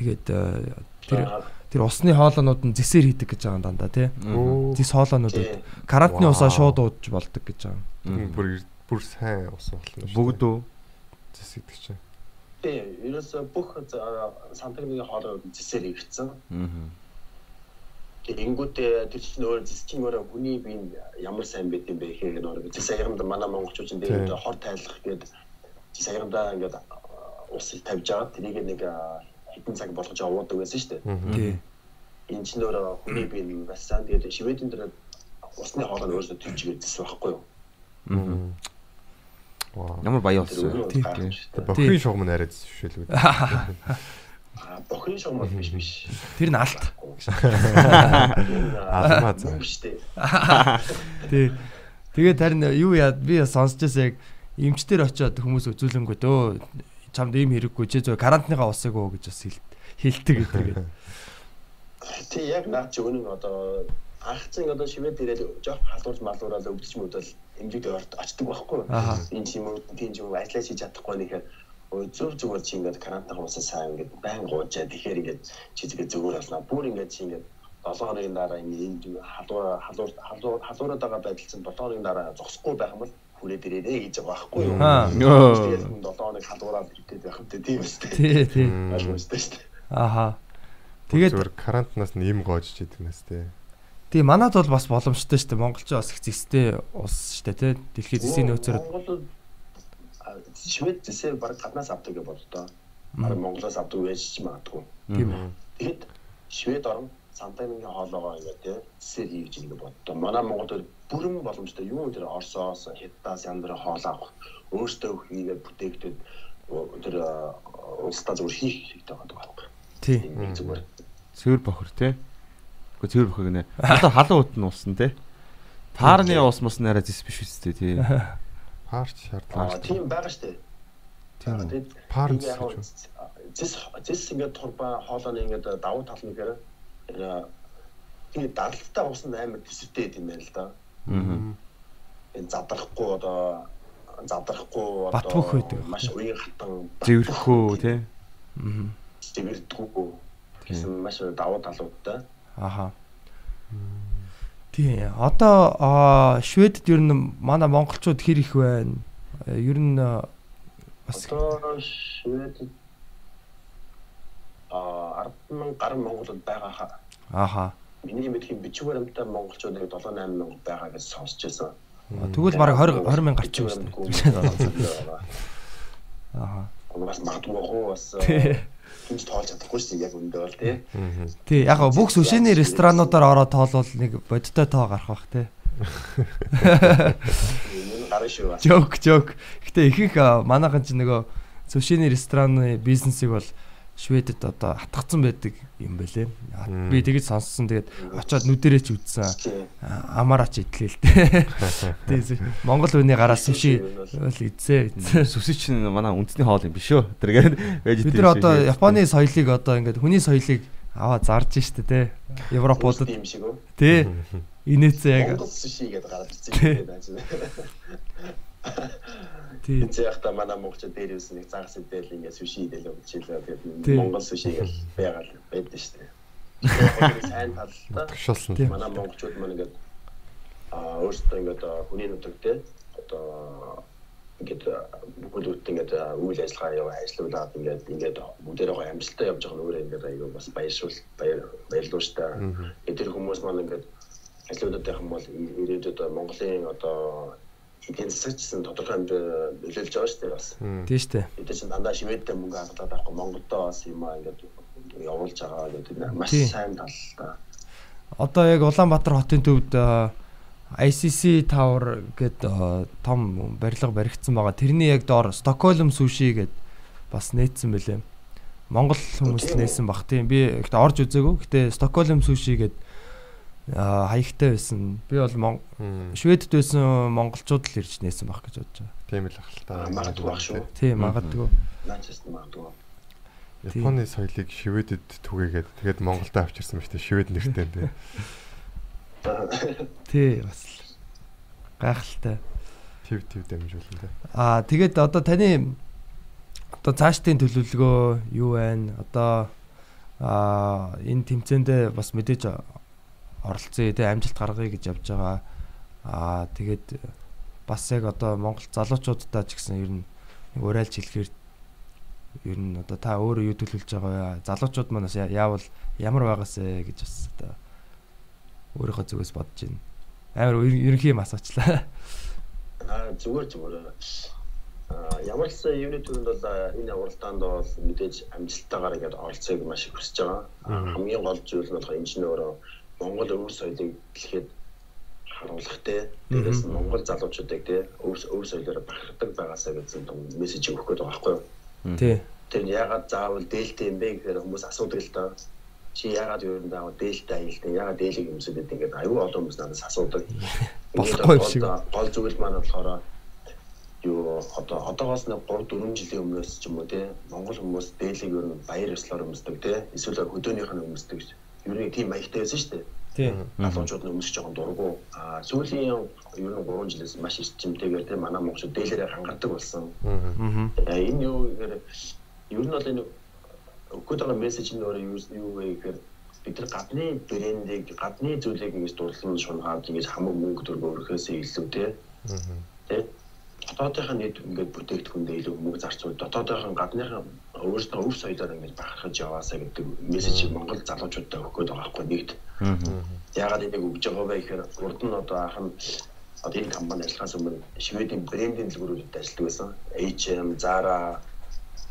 Тэгээд э, тэр тэр усны хоолоонууд нь зэсээр хийдэг гэж байгаа юм дандаа тий. Зэс байдаг. Карантны усаа шууд ууж болдог гэж байгаа. Бүр бүр сайн ус болно. бүгд үү? дээ. зэсэгдэг чинь. Тий. Ерөөсө бүх сантагны хоолой зэсээр хийгдсэн. Аа. Тэгэнгүүтээ тэр чинь өөр зэс чинь өөр хүний бие нь ямар сайн байд юм бэ гэхээр нөр зэс аягамд манай монголчууд чинь Тийм. тэгээд хор тайлах гээд зэс аягамдаа ингээд усыг тавьж байгаа. Тэрийг нэг хэдэн цаг болгож явуудаг байсан шүү дээ. Тий. Энэ чинь өөр хүний бие нь бас сайн. Тэгээд шивэдэн дээр усны хоолой өөрөөсөө тийчгээд зэс байхгүй юу? Аа. Вау. Ямар баян болсон. өөрөө тий, гарч штэ. Бохрын шугам нь арай зөвшөөлгүй. А бохрын шугам бол биш биш. Тэр нь алт. Алмаа цаа. Биш штэ. Тий. Тэгээд харин юу яа би сонсч байсан яг эмчтэр очиод хүмүүс үзүүлэнгүүт өө чамд ийм хэрэггүй чи зөв карантиныгаа усыг уу гэж бас хэл- хэлдэг гэдэг. Тий яг наад чи өнөө одоо анхцэн одоо шивэд ирээд жоох халуурч малуураад өвдөж мөдөл эмнэлэгт орд очдөг байхгүй. Аха. Энэ ч юм уу тийм ч ажиллаж хийж чадахгүй нэхэр зөв зүгээр чи ингээд карантин усаа сайн ингээд байн гоожаа тэгэхээр ингээд чи зүгээр зүгээр болно. Бүр ингээд чи ингээд 7 хоногийн дараа халуур халуур халуур халуураад байгаа байдал чинь 7 хоногийн дараа зогсохгүй байх юм бол хүрээд ирээрээ гэж байгаа байхгүй юу? Аа. Тэгээд 7 хоног халуураад ирээд байх юм тийм үстэй. Тий, тий. Ойлгомжтой шүү дээ. Аха. Тэгээд Тэгээд карантинаас нь им гоожж идэг нэс тээ. тий манад бол бас боломжтой шүү дээ. Монголч бас их зэстэй ус шүү дээ тий. Дэлхийд зэсийн нөөцөөр Монгол Швед зэсээ баг гаднаас авдаг гэж боддоо. Баг Монголоос авдаг байж ч магадгүй. тийм үү. Тэгэхэд Швед орн Сантагийн хоолоогоо ингээд тий зэсээр хийж ийн гэж боддоо. Манай Монголд бүрэн боломжтой юу тэр Оросоос, Хятадаас янз бүрийн хоол авах өөртөө хийгээд бүтээгдэхэд тэр улсдаа зүгээр хийх хэрэгтэй байдаг байхгүй. Тий. Энэ зүгээр. Цэвэр бохор те. Гэхдээ цэвэр бохор гинэ. Одоо халуун ут нь усан те. Таарны ус мус нэрэ зис биш үстэй тий. Парч Аа шаардлага. тийм байгаа дээ. Тийм үү? зис зис ингээд турба хоолойны ингээд давуу тал нь гэхээр тийм даралттай усан амар төсөвтэй юм байна л да. Аа. Энэ задрахгүй одоо задрахгүй байдаг. маш уян хатан Зэвэрхгүй те. Аа. зэвэрдэггүй гэсэн маш давуу талуудтай. Аха. Тий. Одоо аа, Шведэд ер нь манай монголчууд хэр их байна? Ер нь аа, бас Одоо Швед а 100000 гаруй монголууд байгаа хаа. ааха. Миний мэдхийн бичиг баримттай монголчуудыг 7 8000 байгаа гэж сонсч байсан. Тэгвэл баг 20 20 мянга гарч байгаа шүү дээ. Ааха. Бас магадгүй хоо бас түнж тоолж чадахгүй шүү яг үндэ бол тий. Тий, яг бүх сүшээний ресторануудаар ороод тоолвол нэг бодиттой тоо гарах бах тий. Жок, жок. Гэтэ ихэнх аа, манайхан ч нөгөө сүшээний рестораны бизнесийг бол Шведэд одоо хатгацсан байдаг юм байлээ. Би тэгэж сонссон. Тэгээд очиод нүдэрээ ч үзсэн. Тий. А- Амаараа ч идлээ л дээ. Монгол хүний гараас сүши бол идсээ. Сүсэ чинь манай үндэсний хоол юм биш үү? Тэргээд Бид нар одоо Японы соёлыг одоо ингээд хүний соёлыг аваа зарж штэ те. Европуудад юм шиг үү? те. Инээцээ яг Монгол суши гэдэг гараад ирсэн юм байна. тий. Эцэг ахта манай монголчууд дээр юусэн нэг загас идэл ингээд суши идэл өгчлээ. Тэгээд монгол суши гэж байгаад байдаг шүү дээ. Тэгэхээр сайн талтай. Тгшуулсан. Тий. Манай монголчууд маань ингээд аа өөрсдөө ингээд хүний нутагт одоо ингээд бүгд ингээд аа, үйл ажиллагаа яв ажиллуулад ингээд ингээд бүгдээрээ гоё амжилттай явж байгаа өөрөө ингээд аягүй бас баяршуул баяр баярлууштай. Тэр хүмүүс маань ингээд ажиллаулаад байх юм бол ирээдүйд Монголын одоо гэсэн тодорхой хэмжээ нөлөөлж байгаа шүү дээ бас. Тий штэ. Бид чинь дандаа шивэдтэй мөнгө хадгалаад байхгүй Монголдоо бас юм аа ингээд явуулж байгаа гэдэг нь маш сайн тал та. Одоо яг Улаанбаатар хотын төвд а, ICC Tower гэдэг а, том барилга баригдсан байгаа. Тэрний яг доор Stockholm Sushi гэд бас нээсэн бэлээ. Монгол хүмүүс Тийм үү? нээсэн бах тийм. Би ихтэй орж үзээгүй. Гэтэ Stockholm Sushi гэд а, хаягтай байсан. Би бол Мон- Шведэд байсан монголчууд л ирж нээсэн бах гэж бодож байгаа. Тийм л ах л та. Магадгүй байх шүү. Тийм магадгүй. Нь магадгүй. Японы соёлыг Шведэд түгээгээд тэгээд Монголдо авчирсан мэт Швед нэртэй тий. Тий бас л гайхалтай. Тв тв дамжуулна тий. Аа тэгээд одоо таны одоо цаашдын төлөвлөгөө юу байна? Одоо аа энэ тэмцээндээ бас мэдээж оролцъё те амжилт гаргая гэж явж байгаа. Аа тэгээд бас яг одоо Монгол залуучуудаа ч гэсэн ер нь урайлж хэлэхээр ер нь одоо та өөрөө юу төлөвлөж байгаа вэ? Залуучууд манаас яавал ямар байгаасэ гэж бас одоо өөрийнхөө зүгээс бодож байна. Амар ер- ерөнхий юм асуучлаа. Аа зүгээр зүгээр. Аа ямар ч юуны төрөнд бол энэ уралдаанд бол мэдээж амжилттайгаар ингээд оролцоог маш их хүсэж байгаа. Аа, Хамгийн гол зүйл нь болохоор өөрөө Монгол өвөр соёлыг дэлхийд харуулах те дээрээс нь Монгол залуучуудыг те өв өв соёлоор бахархдаг байгаасаа гэсэн том мессеж өгөх гээд байгаа байхгүй юу. Тий. Тэр нь ягаад заавал дээлтэй юм бэ гэхээр хүмүүс асуудаг л даа. Чи ягаад юу юм заавал дээлтэй аялдаг ягаад дээлийг юмсэд ингээд аюу олон хүмүүс надаас асуудаг. Болохгүй юм шиг. Гол- зүйл маань болохоор юу одоо одоогоос нэг 3 4 жилийн өмнөөс ч юм уу те Монгол хүмүүс дээлийг ер нь баяр ёслоор өмсдөг те эсвэл хөдөөнийх нь өмсдөг. Ер нь тийм маягтай байсан шүү дээ Тий. залуучууд нь өмсөж жоохон дургу. Аа сүүлийн ер нь 3 жилээс маш эрчимтэйгээр тийм манай монголчууд дээлээрээ хангардаг болсон. Аа. Аа энэ юу гэхээр ер нь бол энэ өгөхөд байгаа мессеж нь өөрөө юу вэ гэхээр бид нар гадны брэндийг гадны зүйлийг ингэж дурлан шунгаад ингэж хамаг мөнгө төгрөгөөр өрөхөөсөө илүү тийм тийм дотоодынхаа нийт ингээд бүтээгдэхүүндээ илүү мөнгө зарцуул дотоодынхаа гадныхаа өөрсдөө өв соёлоор ингэж бахархаж яваасаа гэдэг мессежийг Монгол залуучуудад өгөх гээд байгаа байхгүй нэгт яагаад энийг өгж байгаа вэ гэхээр урд нь одоо анх нь одоо энэ компани ажиллахаас өмнө Шведийн брендинг дэлгүүрүүдэд ажилладаг байсан. H&M, Zara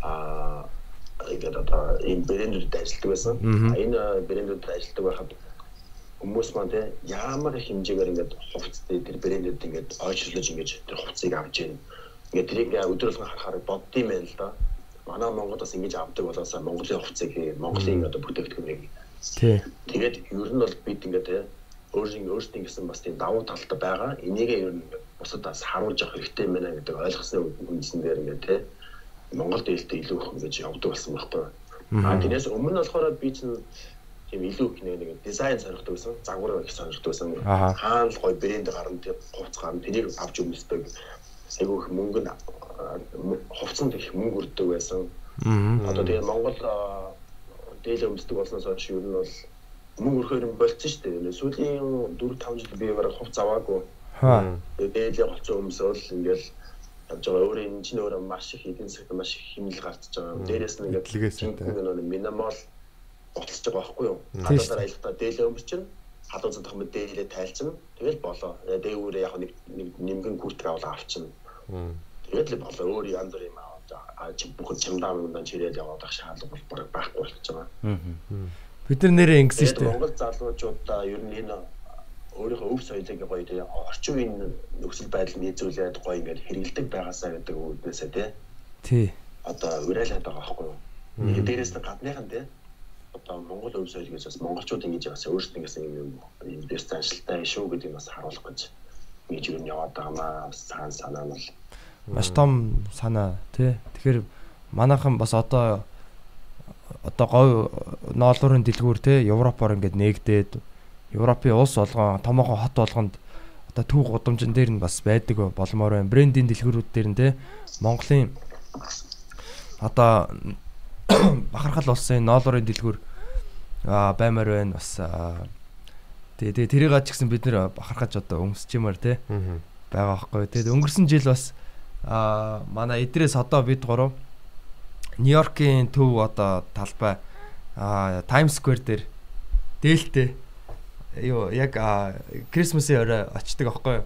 а ингээд одоо энэ брэндүүдэд ажилладаг байсан. Энэ брэндүүдэд ажилладаг байхад хүмүүс маань те ямар хэмжээгээр ингээд хувцстай тэр брэндүүд ингээд ойчлож ингээд тэр хувцсыг авч ийн. Ингээд тэрийг өдрөлгөн харахаар боддсон юм байна л да. Манай Монголд бас ингэж авдаг болоосаа Монголын хувцсыг Монголын одоо бүтээгдэхүүнийг Тий. Тэгээд ер нь бол бид ингээд те өөрийн өөрсдийн гэсэн бас тийм давуу талтай байгаа. Энийг ер нь бусад бас харуулж авах хэрэгтэй юм байна гэдэг ойлгосны үндсэн дээр ингээд те Монгол дээлтэй илүү их ингэж явдаг болсон байхгүй. А тэрнээс өмнө болохоор би чинь тийм илүү их нэг дизайн сонирхдаг байсан. Загвар их сонирхдаг байсан. Хаана л гоё брэнд гарна хувц гарна тэрийг авч өмсдөг. Айгу их мөнгө нь хувцсанд их мөнгө өрдөг байсан. Аа. Одоо тэгээ Монгол дээлээ өмсдөг болсноос хойш ер нь бол мөнгө өрхөөр юм болцсон шүү дээ. Сүүлийн 4 5 жил би бараг хувц аваагүй. Тэгээ дээлээ голцоо өмсөөл ингээл явж байгаа. Өөрөө энэ чинь өөрөө маш их эдийн засагт маш их хэмнэл гарч байгаа. Дээрээс нь ингээд нэг минимал болцож байгаа байхгүй юу? Гадаадаар аялахдаа дээлээ өмсчин халуун цантах мэд дээлээ тайлчин тэгэл болоо. Дээгүүрээ яг нэг нэмгэн күртэг аваад авчин. Тэгээд л болоо өөр янз бүр юм аваад а чи бүхэн чамдаа мөндан чирээд яваад ах шаардлага бол бараг байхгүй болчихж байгаа. Бид нар нэрээ ингэсэн шүү дээ. Монгол залуучуудаа ер нь энэ өөрийнхөө өв соёлыг гоё тийм орчин үеийн нөхцөл байдал нийцүүлээд гоё ингээд хэрэгэлдэг байгаасаа гэдэг үгнээсээ тий Тий. одоо уриалаад байгаа байхгүй юу. Тэгээд дээрээс нь гадныхан тий одоо Монгол өв соёл гэж бас монголчууд ингэж бас өөрсдөө гэсэн юм юм дэс заншилтай шүү гэдгийг бас харуулах гэж ингэж юу нь яваад байгаамаа бас цаан санаа нь бол Маш том санаа тий. Тэгэхээр манайхан бас одоо одоо говь ноолуурын дэлгүүр тий Европоор ингээд нээгдээд Европын улс болгон томоохон хот болгонд одоо төв гудамжин дээр нь бас байдаг болмоор байна. Брендинг дэлгүүрүүд дээр нь тий Монголын одоо бахархал улсын ноолуурын дэлгүүр аа баймаар байна бас тий тий тэрийг ач гэсэн бид нэр бахархаж одоо өмсчимээр тий байгаа байхгүй. Тэгээд өнгөрсөн жил бас аа манай эдрээс одоо бид гурав Нью-Йоркийн төв одоо талбай аа Times Square дээр дээлтэй юу яг Крисмсийн орой очдөг аахгүй юу?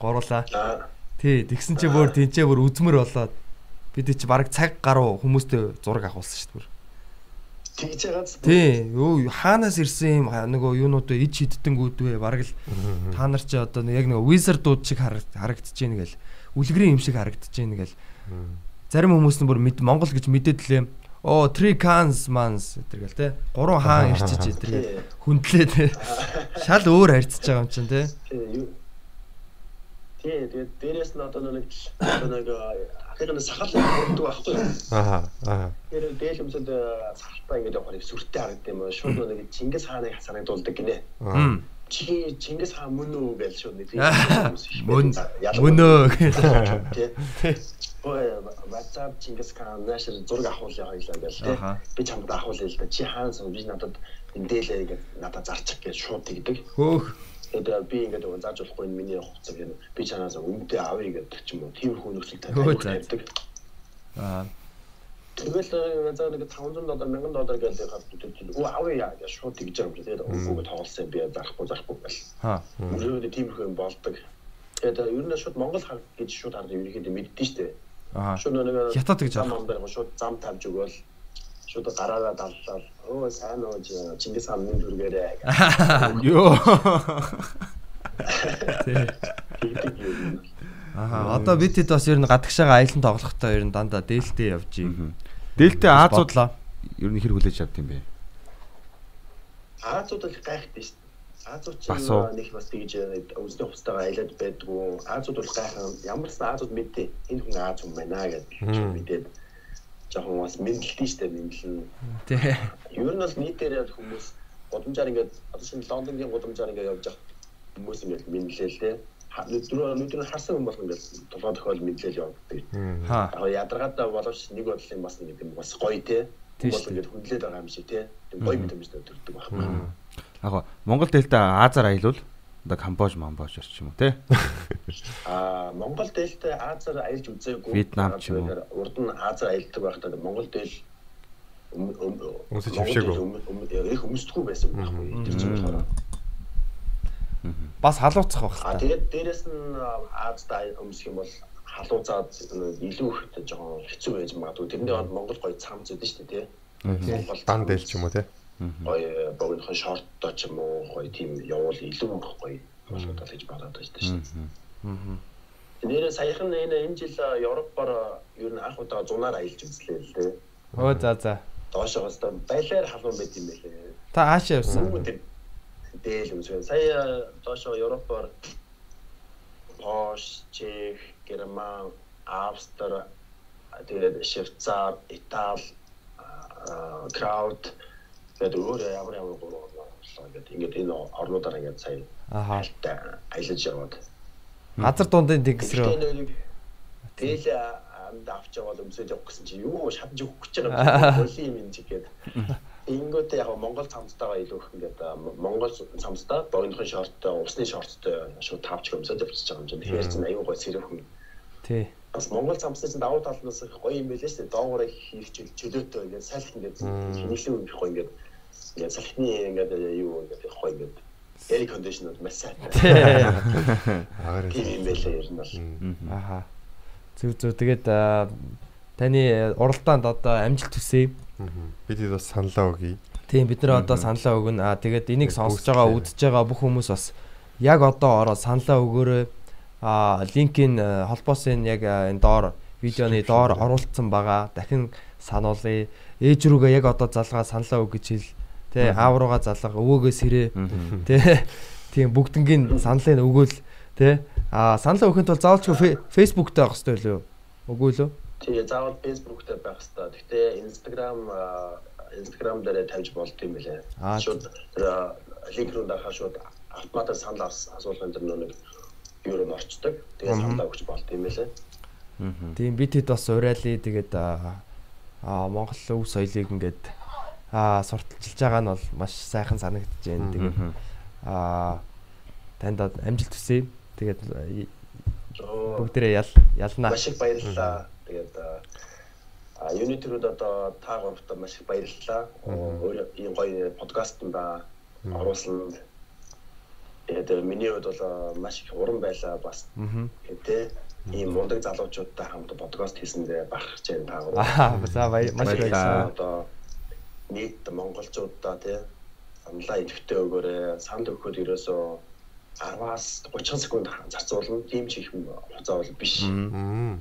Гурлаа. аа Тий, тэгсэн чи бүр тэнцээ бүр үзмэр болоод бид чи баг цаг гаруй хүмүүстэй зураг авахулсан шүү дээ. тэгж байгаа зү. Тий, юу хаанаас ирсэн юм нөгөө юунуудаа иж хиддэнгүүд вэ? Бараг л та нар чи одоо яг нөгөө wizardууд шиг хараг- харагдаж байна гэл. Үлгэрийн юм шиг харагдаж байна гэл. Зарим хүмүүс нь бүр мэд Монгол гэж мэдээд лээ. Оо, three cans mans гэдэг гэл те. Гурван хаан ирчиж Тий. гэдэг хүндлээ те. Шал өөр харьцаж байгаа юм чинь те. Тий, тэгээд дээрээс нь одоо нэг нэг ахын сахал хүрдэг байхгүй юу? Аха. Аха. Тэр дээл өмсөд сахалтаа ингэж явахаар их сүртэй харагдсан юм аа. Шууд нэг Чингис хааныг санагдуулдаг гинэ. Хм. Чи Чингис хаан мөн үү гэж шууд нэг Мөн. Тий. Ой, WhatsApp Чингис хаан наашир зураг авахуулъя хоёлаа гэж тий. Би чамд авахуулъя л да. Чи хаан сан би надад энэ дээлээ гэж надад зарчих гэж шууд тэгдэг. Хөөх. Тэгээд би ингээд зааж болохгүй энэ миний хувцас гэнэ. Би чанаас өмнөдөө авъя гэдэг ч юм уу. Тиймэрхүү нөхцөлтэй Өө, за. тавьдаг. Аа. Тэгэл за нэг 500 доллар 1000 доллар гэдэг хад өө авъя гэж шууд тэгж байгаа юм чи. Тэгээд өнгөөгөө тоглосон би зарахгүй зарахгүй гэл. Ха. Өөрөөдөө тиймэрхүү юм болдог. Тэгээд ер нь шууд Монгол хар гэж шууд хараад ерөнхийдөө мэддэн штэ. Аа. Шууд нэг Хятад гэж зам харах. амбар шууд зам тавьж өгөөл шууд гараараа даллал. Өө сайн уу чи- Чингис хаан минь дүргээрээ. Йоо. Тэгдэг юм. Аха. Одоо бид хэд бас ер нь гадагшаага аялан тоглохдоо ер нь дандаа дээлтэй явж юм. Дээлтэй Азууд бодлоо. ер нь хэр хүлээж авд юм бэ? Азууд л гайхдаг шүү дээ. Азууд ч нэг бас тэгж өзний хувцастайгаа аялаад байдгүй. Азууд бол гайхан ямар ч Азууд мэдээ. Энэ хүн Аз хүн байна гэдэг мэдээд жоохон бас мэдлэлтэй шүү дээ мэдлэн. Тий. Ер нь бол нийтээр хүмүүс гудамжаар ингээд одоо шинэ Лондонгийн гудамжаар ингээд явж байгаа хүмүүс ингээд мэдлээ л дээ. Өдрөө өдрөө харсан хүн бол ингээд тулгаа тохиол мэдлэл явагддаг. Яг ядаргаатай боловч нэг бодлын бас нэг юм бас гоё те. Тийм Бол ингээд хүнлээд байгаа юм шиг те. Гоё мэдрэмж төрдөг байхгүй. Яг Монгол дээлтэй Азаар аялвал одоо Камбож, Мамбож ч юм уу те. Аа Монгол дээлтэй Азаар аялж үзээгүй. Вьетнам ч юм уу. Урд нь Азаар аялдаг байхдаа Монгол дээл Өмсөж хөвшөөгөө. их өмсдөггүй байсан байхгүй. Тэр чинь болохоор. Бас халууцах байх А тэгээд дээрэс нь Аазда өмсөх юм бол халуузаад илүү их жоохон хэцүү байж магадгүй. Тэрний хонд Монгол гоё өгдөн шүү дээ тий. Монгол Дан дээл ч юм уу те. гоё богинохон шорттой ч юм уу гоё тийм явуул илүү гоё болох тал гэж бодоод байна шүү дээ. Нэрээ саяхан энэ энэ жил Европоор ер нь анх удаа зунаар аялж үзлээ л дээ. Өө за за. Доошоос та байлаар халуун байт юм байлээ. Та хаашаа явсан? Дээл шиг. Сая доошоо Европоор Польш, Чех, Герман, Австри, тэгээд Швейцар, Итали, аа, Крауд тэгээд өөр ямар ямар гурван орлоо ингээд ингээд энэ орнуудаар ингээд сая хальтаа аялаж яваад. Газар дундын тэнгис рүү. Дээл амд авч яваад өмсөж явах гэсэн чи юу шатж өгөх гэж байгаа юм боли юм чигээд. Ингүүтээ яг Монгол цамцтайгаа илүү их ингээд Монгол цамцтай богинохон шорттой, усны шорттой шууд тавч өмсөж явчихж байгаа юм чинь. Тэгэхээр чинь аюу гой сэрхэн. Тий. Бас Монгол цамцтай чинь давуу талнаас их гоё юм байлээ шүү дээ. Доогоороо хийрчил чөлөөтэй ингээд салхи ингээд хинэлэн их гоё ингээд ингээд салхины ингээд юу ингээд их гоё ингээд air conditioner маш сайтай. Агаар юм байлээ ер нь бол. Аха. Зүг зүг тэгээд таны уралдаанд одоо амжилт хүсье. Бид хэд бас саналаа өгье. Тийм бид нэр одоо саналаа өгнө. Аа тэгээд энийг сонсож байгаа, үзэж байгаа бүх хүмүүс бас яг одоо ороод саналаа өгөөрэй. Аа линкийн аа, холбоосын яг аа, энэ доор видеоны доор оруулсан байгаа. Дахин сануулъя. Ээж рүүгээ яг одоо залгаа саналаа өг гэж хэл. Тэ аав руугаа залгаа өвөөгөөс хэрэг. Тэ тийм бүгднгийн саналыг өгөөл тэ а саналаа өгөхөнд бол заавалчгүй Facebook дээр авах хэрэгтэй лөө үгүй лөө Тэгээ заавал Facebook дээр байх хэрэгтэй. Гэхдээ Instagram аа, Instagram дээр тавьж болт юм билээ. Аа, Шууд аа, линк руу дахаа шууд автоматар санал ас- асуулгын тэр нэг юу руу орчдөг. Тэгээ саналаа өгч болт юм билээ. тийм бид хэд бас урайлаа тэгээд а а, Монгол өв соёлыг ингээд а сурталчилж байгаа нь бол маш сайхан санагдаж байна тэгээд а танд амжилт хүсье тэгээд бүгдээрээ ял ялнаа Маш их баярлалаа. Тэгээд а Unity руу одоо та гуравтаа маш их баярлалаа. Өөр ийм гоё подкаст ба оруулсан. Тэгээд миний хувьд бол маш их уран байлаа бас. Тэ ийм мундаг залуучуудтай хамт подкаст хийсэндээ бахарч जैन та аа за баяр маш их Баярлалаа. Одоо нийт монголчуудаа тий саналаа идэвхтэй өгөөрэй. Санд өгөхөд ерөөсөө 10-аас 30 секунд зарцуулна. Тийм ч их хугацаа бол биш. Аа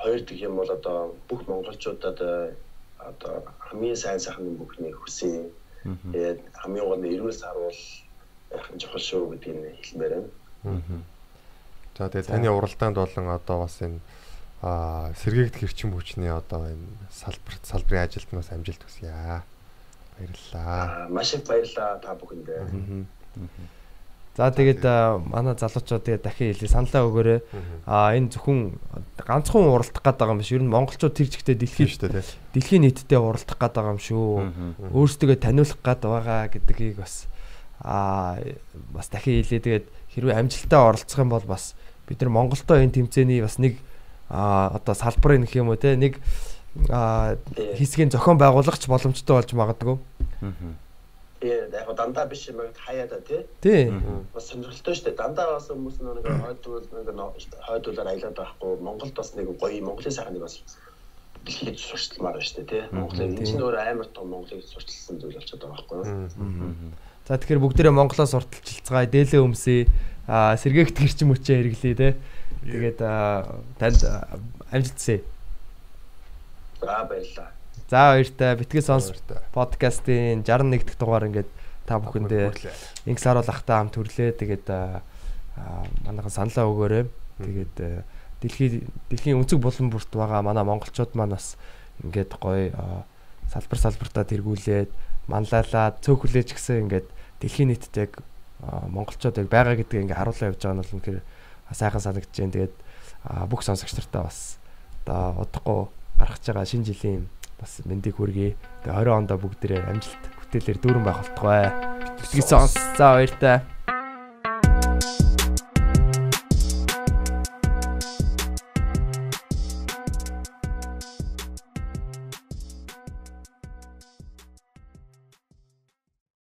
хоёр дэх юм бол одоо бүх монголчуудад э, одоо хамгийн сайн сайхан бүхнийг хүсье. Тэгээд хамгийн гол нь эрүүл сарвал яхан чухал шүү гэдгийг хэлмээр байна. За тэгээ таны уралдаанд болон одоо бас энэ аа сэргээгдэх эрчим хүчний одоо энэ салбар салбарын ажилд бас амжилт хүсье. Баярлалаа. Аа маш их баярлалаа та бүхэндээ. За тэгээд манай залуучууд тэгээд дахин хэлээ саналаа өгөөрэй. А энэ зөвхөн ганцхан уралдах гээд байгаа юм биш. Ер нь монголчууд тэр чигтээ Тийм дэлхийд шүү дээ. дэлхийн нийтэд уралдах гээд байгаа юм шүү. Өөрсдөө таниулах гээд байгаа гэдгийг бас а бас дахин хэлээ. Тэгээд хэрвээ амжилттай оролцох юм бол бас бид нар Монголдоо энэ тэмцээний бас нэг а одоо салбарын нөх юм уу те нэг а хэсгийн зохион байгуулагч боломжтой болж магадгүй. Яг дандаа биш юм яг хаяа да тий. Тий. бас сонирхолтой шүү дээ. Дандаа бас хүмүүс нэг хойдвол нэг хойдволоор аялаад байхгүй. Монголд бас нэг гоё Монголын сайхан нэг бас дэлхийд сурталмаар байна шүү дээ тий. Монголын энэ чинь өөр амар том Монголыг сурталсан зүйл болчиход байгаа байхгүй юу? За тэгэхээр бүгдээрээ Монголоос урталчилцгаая, дээлээ өмсөе. Аа сэргээгт гэрч мөчөө хэрэглэе те. Тэгээд аа, танд аа, амжилт хүсье. За баярлалаа. За баяртай. Битгий сонс подкастын 61 дахь дугаар ингээд та бүхэндээ Инкс харуул ахтай хамт төрлөө. Тэгээд манайхан саналаа өгөөрэй. Тэгээд аа, дэлхий дэлхийн өнцөг булан бүрт байгаа манай монголчууд маань бас ингээд гоё салбар салбартаа тэргүүлээд манлайлаад цөөхөлөөч гэсэн ингээд дэлхийн нийтэд яг монголчууд яг байгаа гэдгийг ингээд харуулсан явж байгаа нь бол үнэхээр сайхан санагдаж байна. Тэгээд бүх сонсогч нартаа бас одоо удахгүй гаргаж байгаа шинэ жилийн бас мэндийг хүргэе. Тэгээ 20 онд бүгдээрээ амжилт бүтээлээр дүүрэн байх болтугай. Битгий сонс. За баяртай.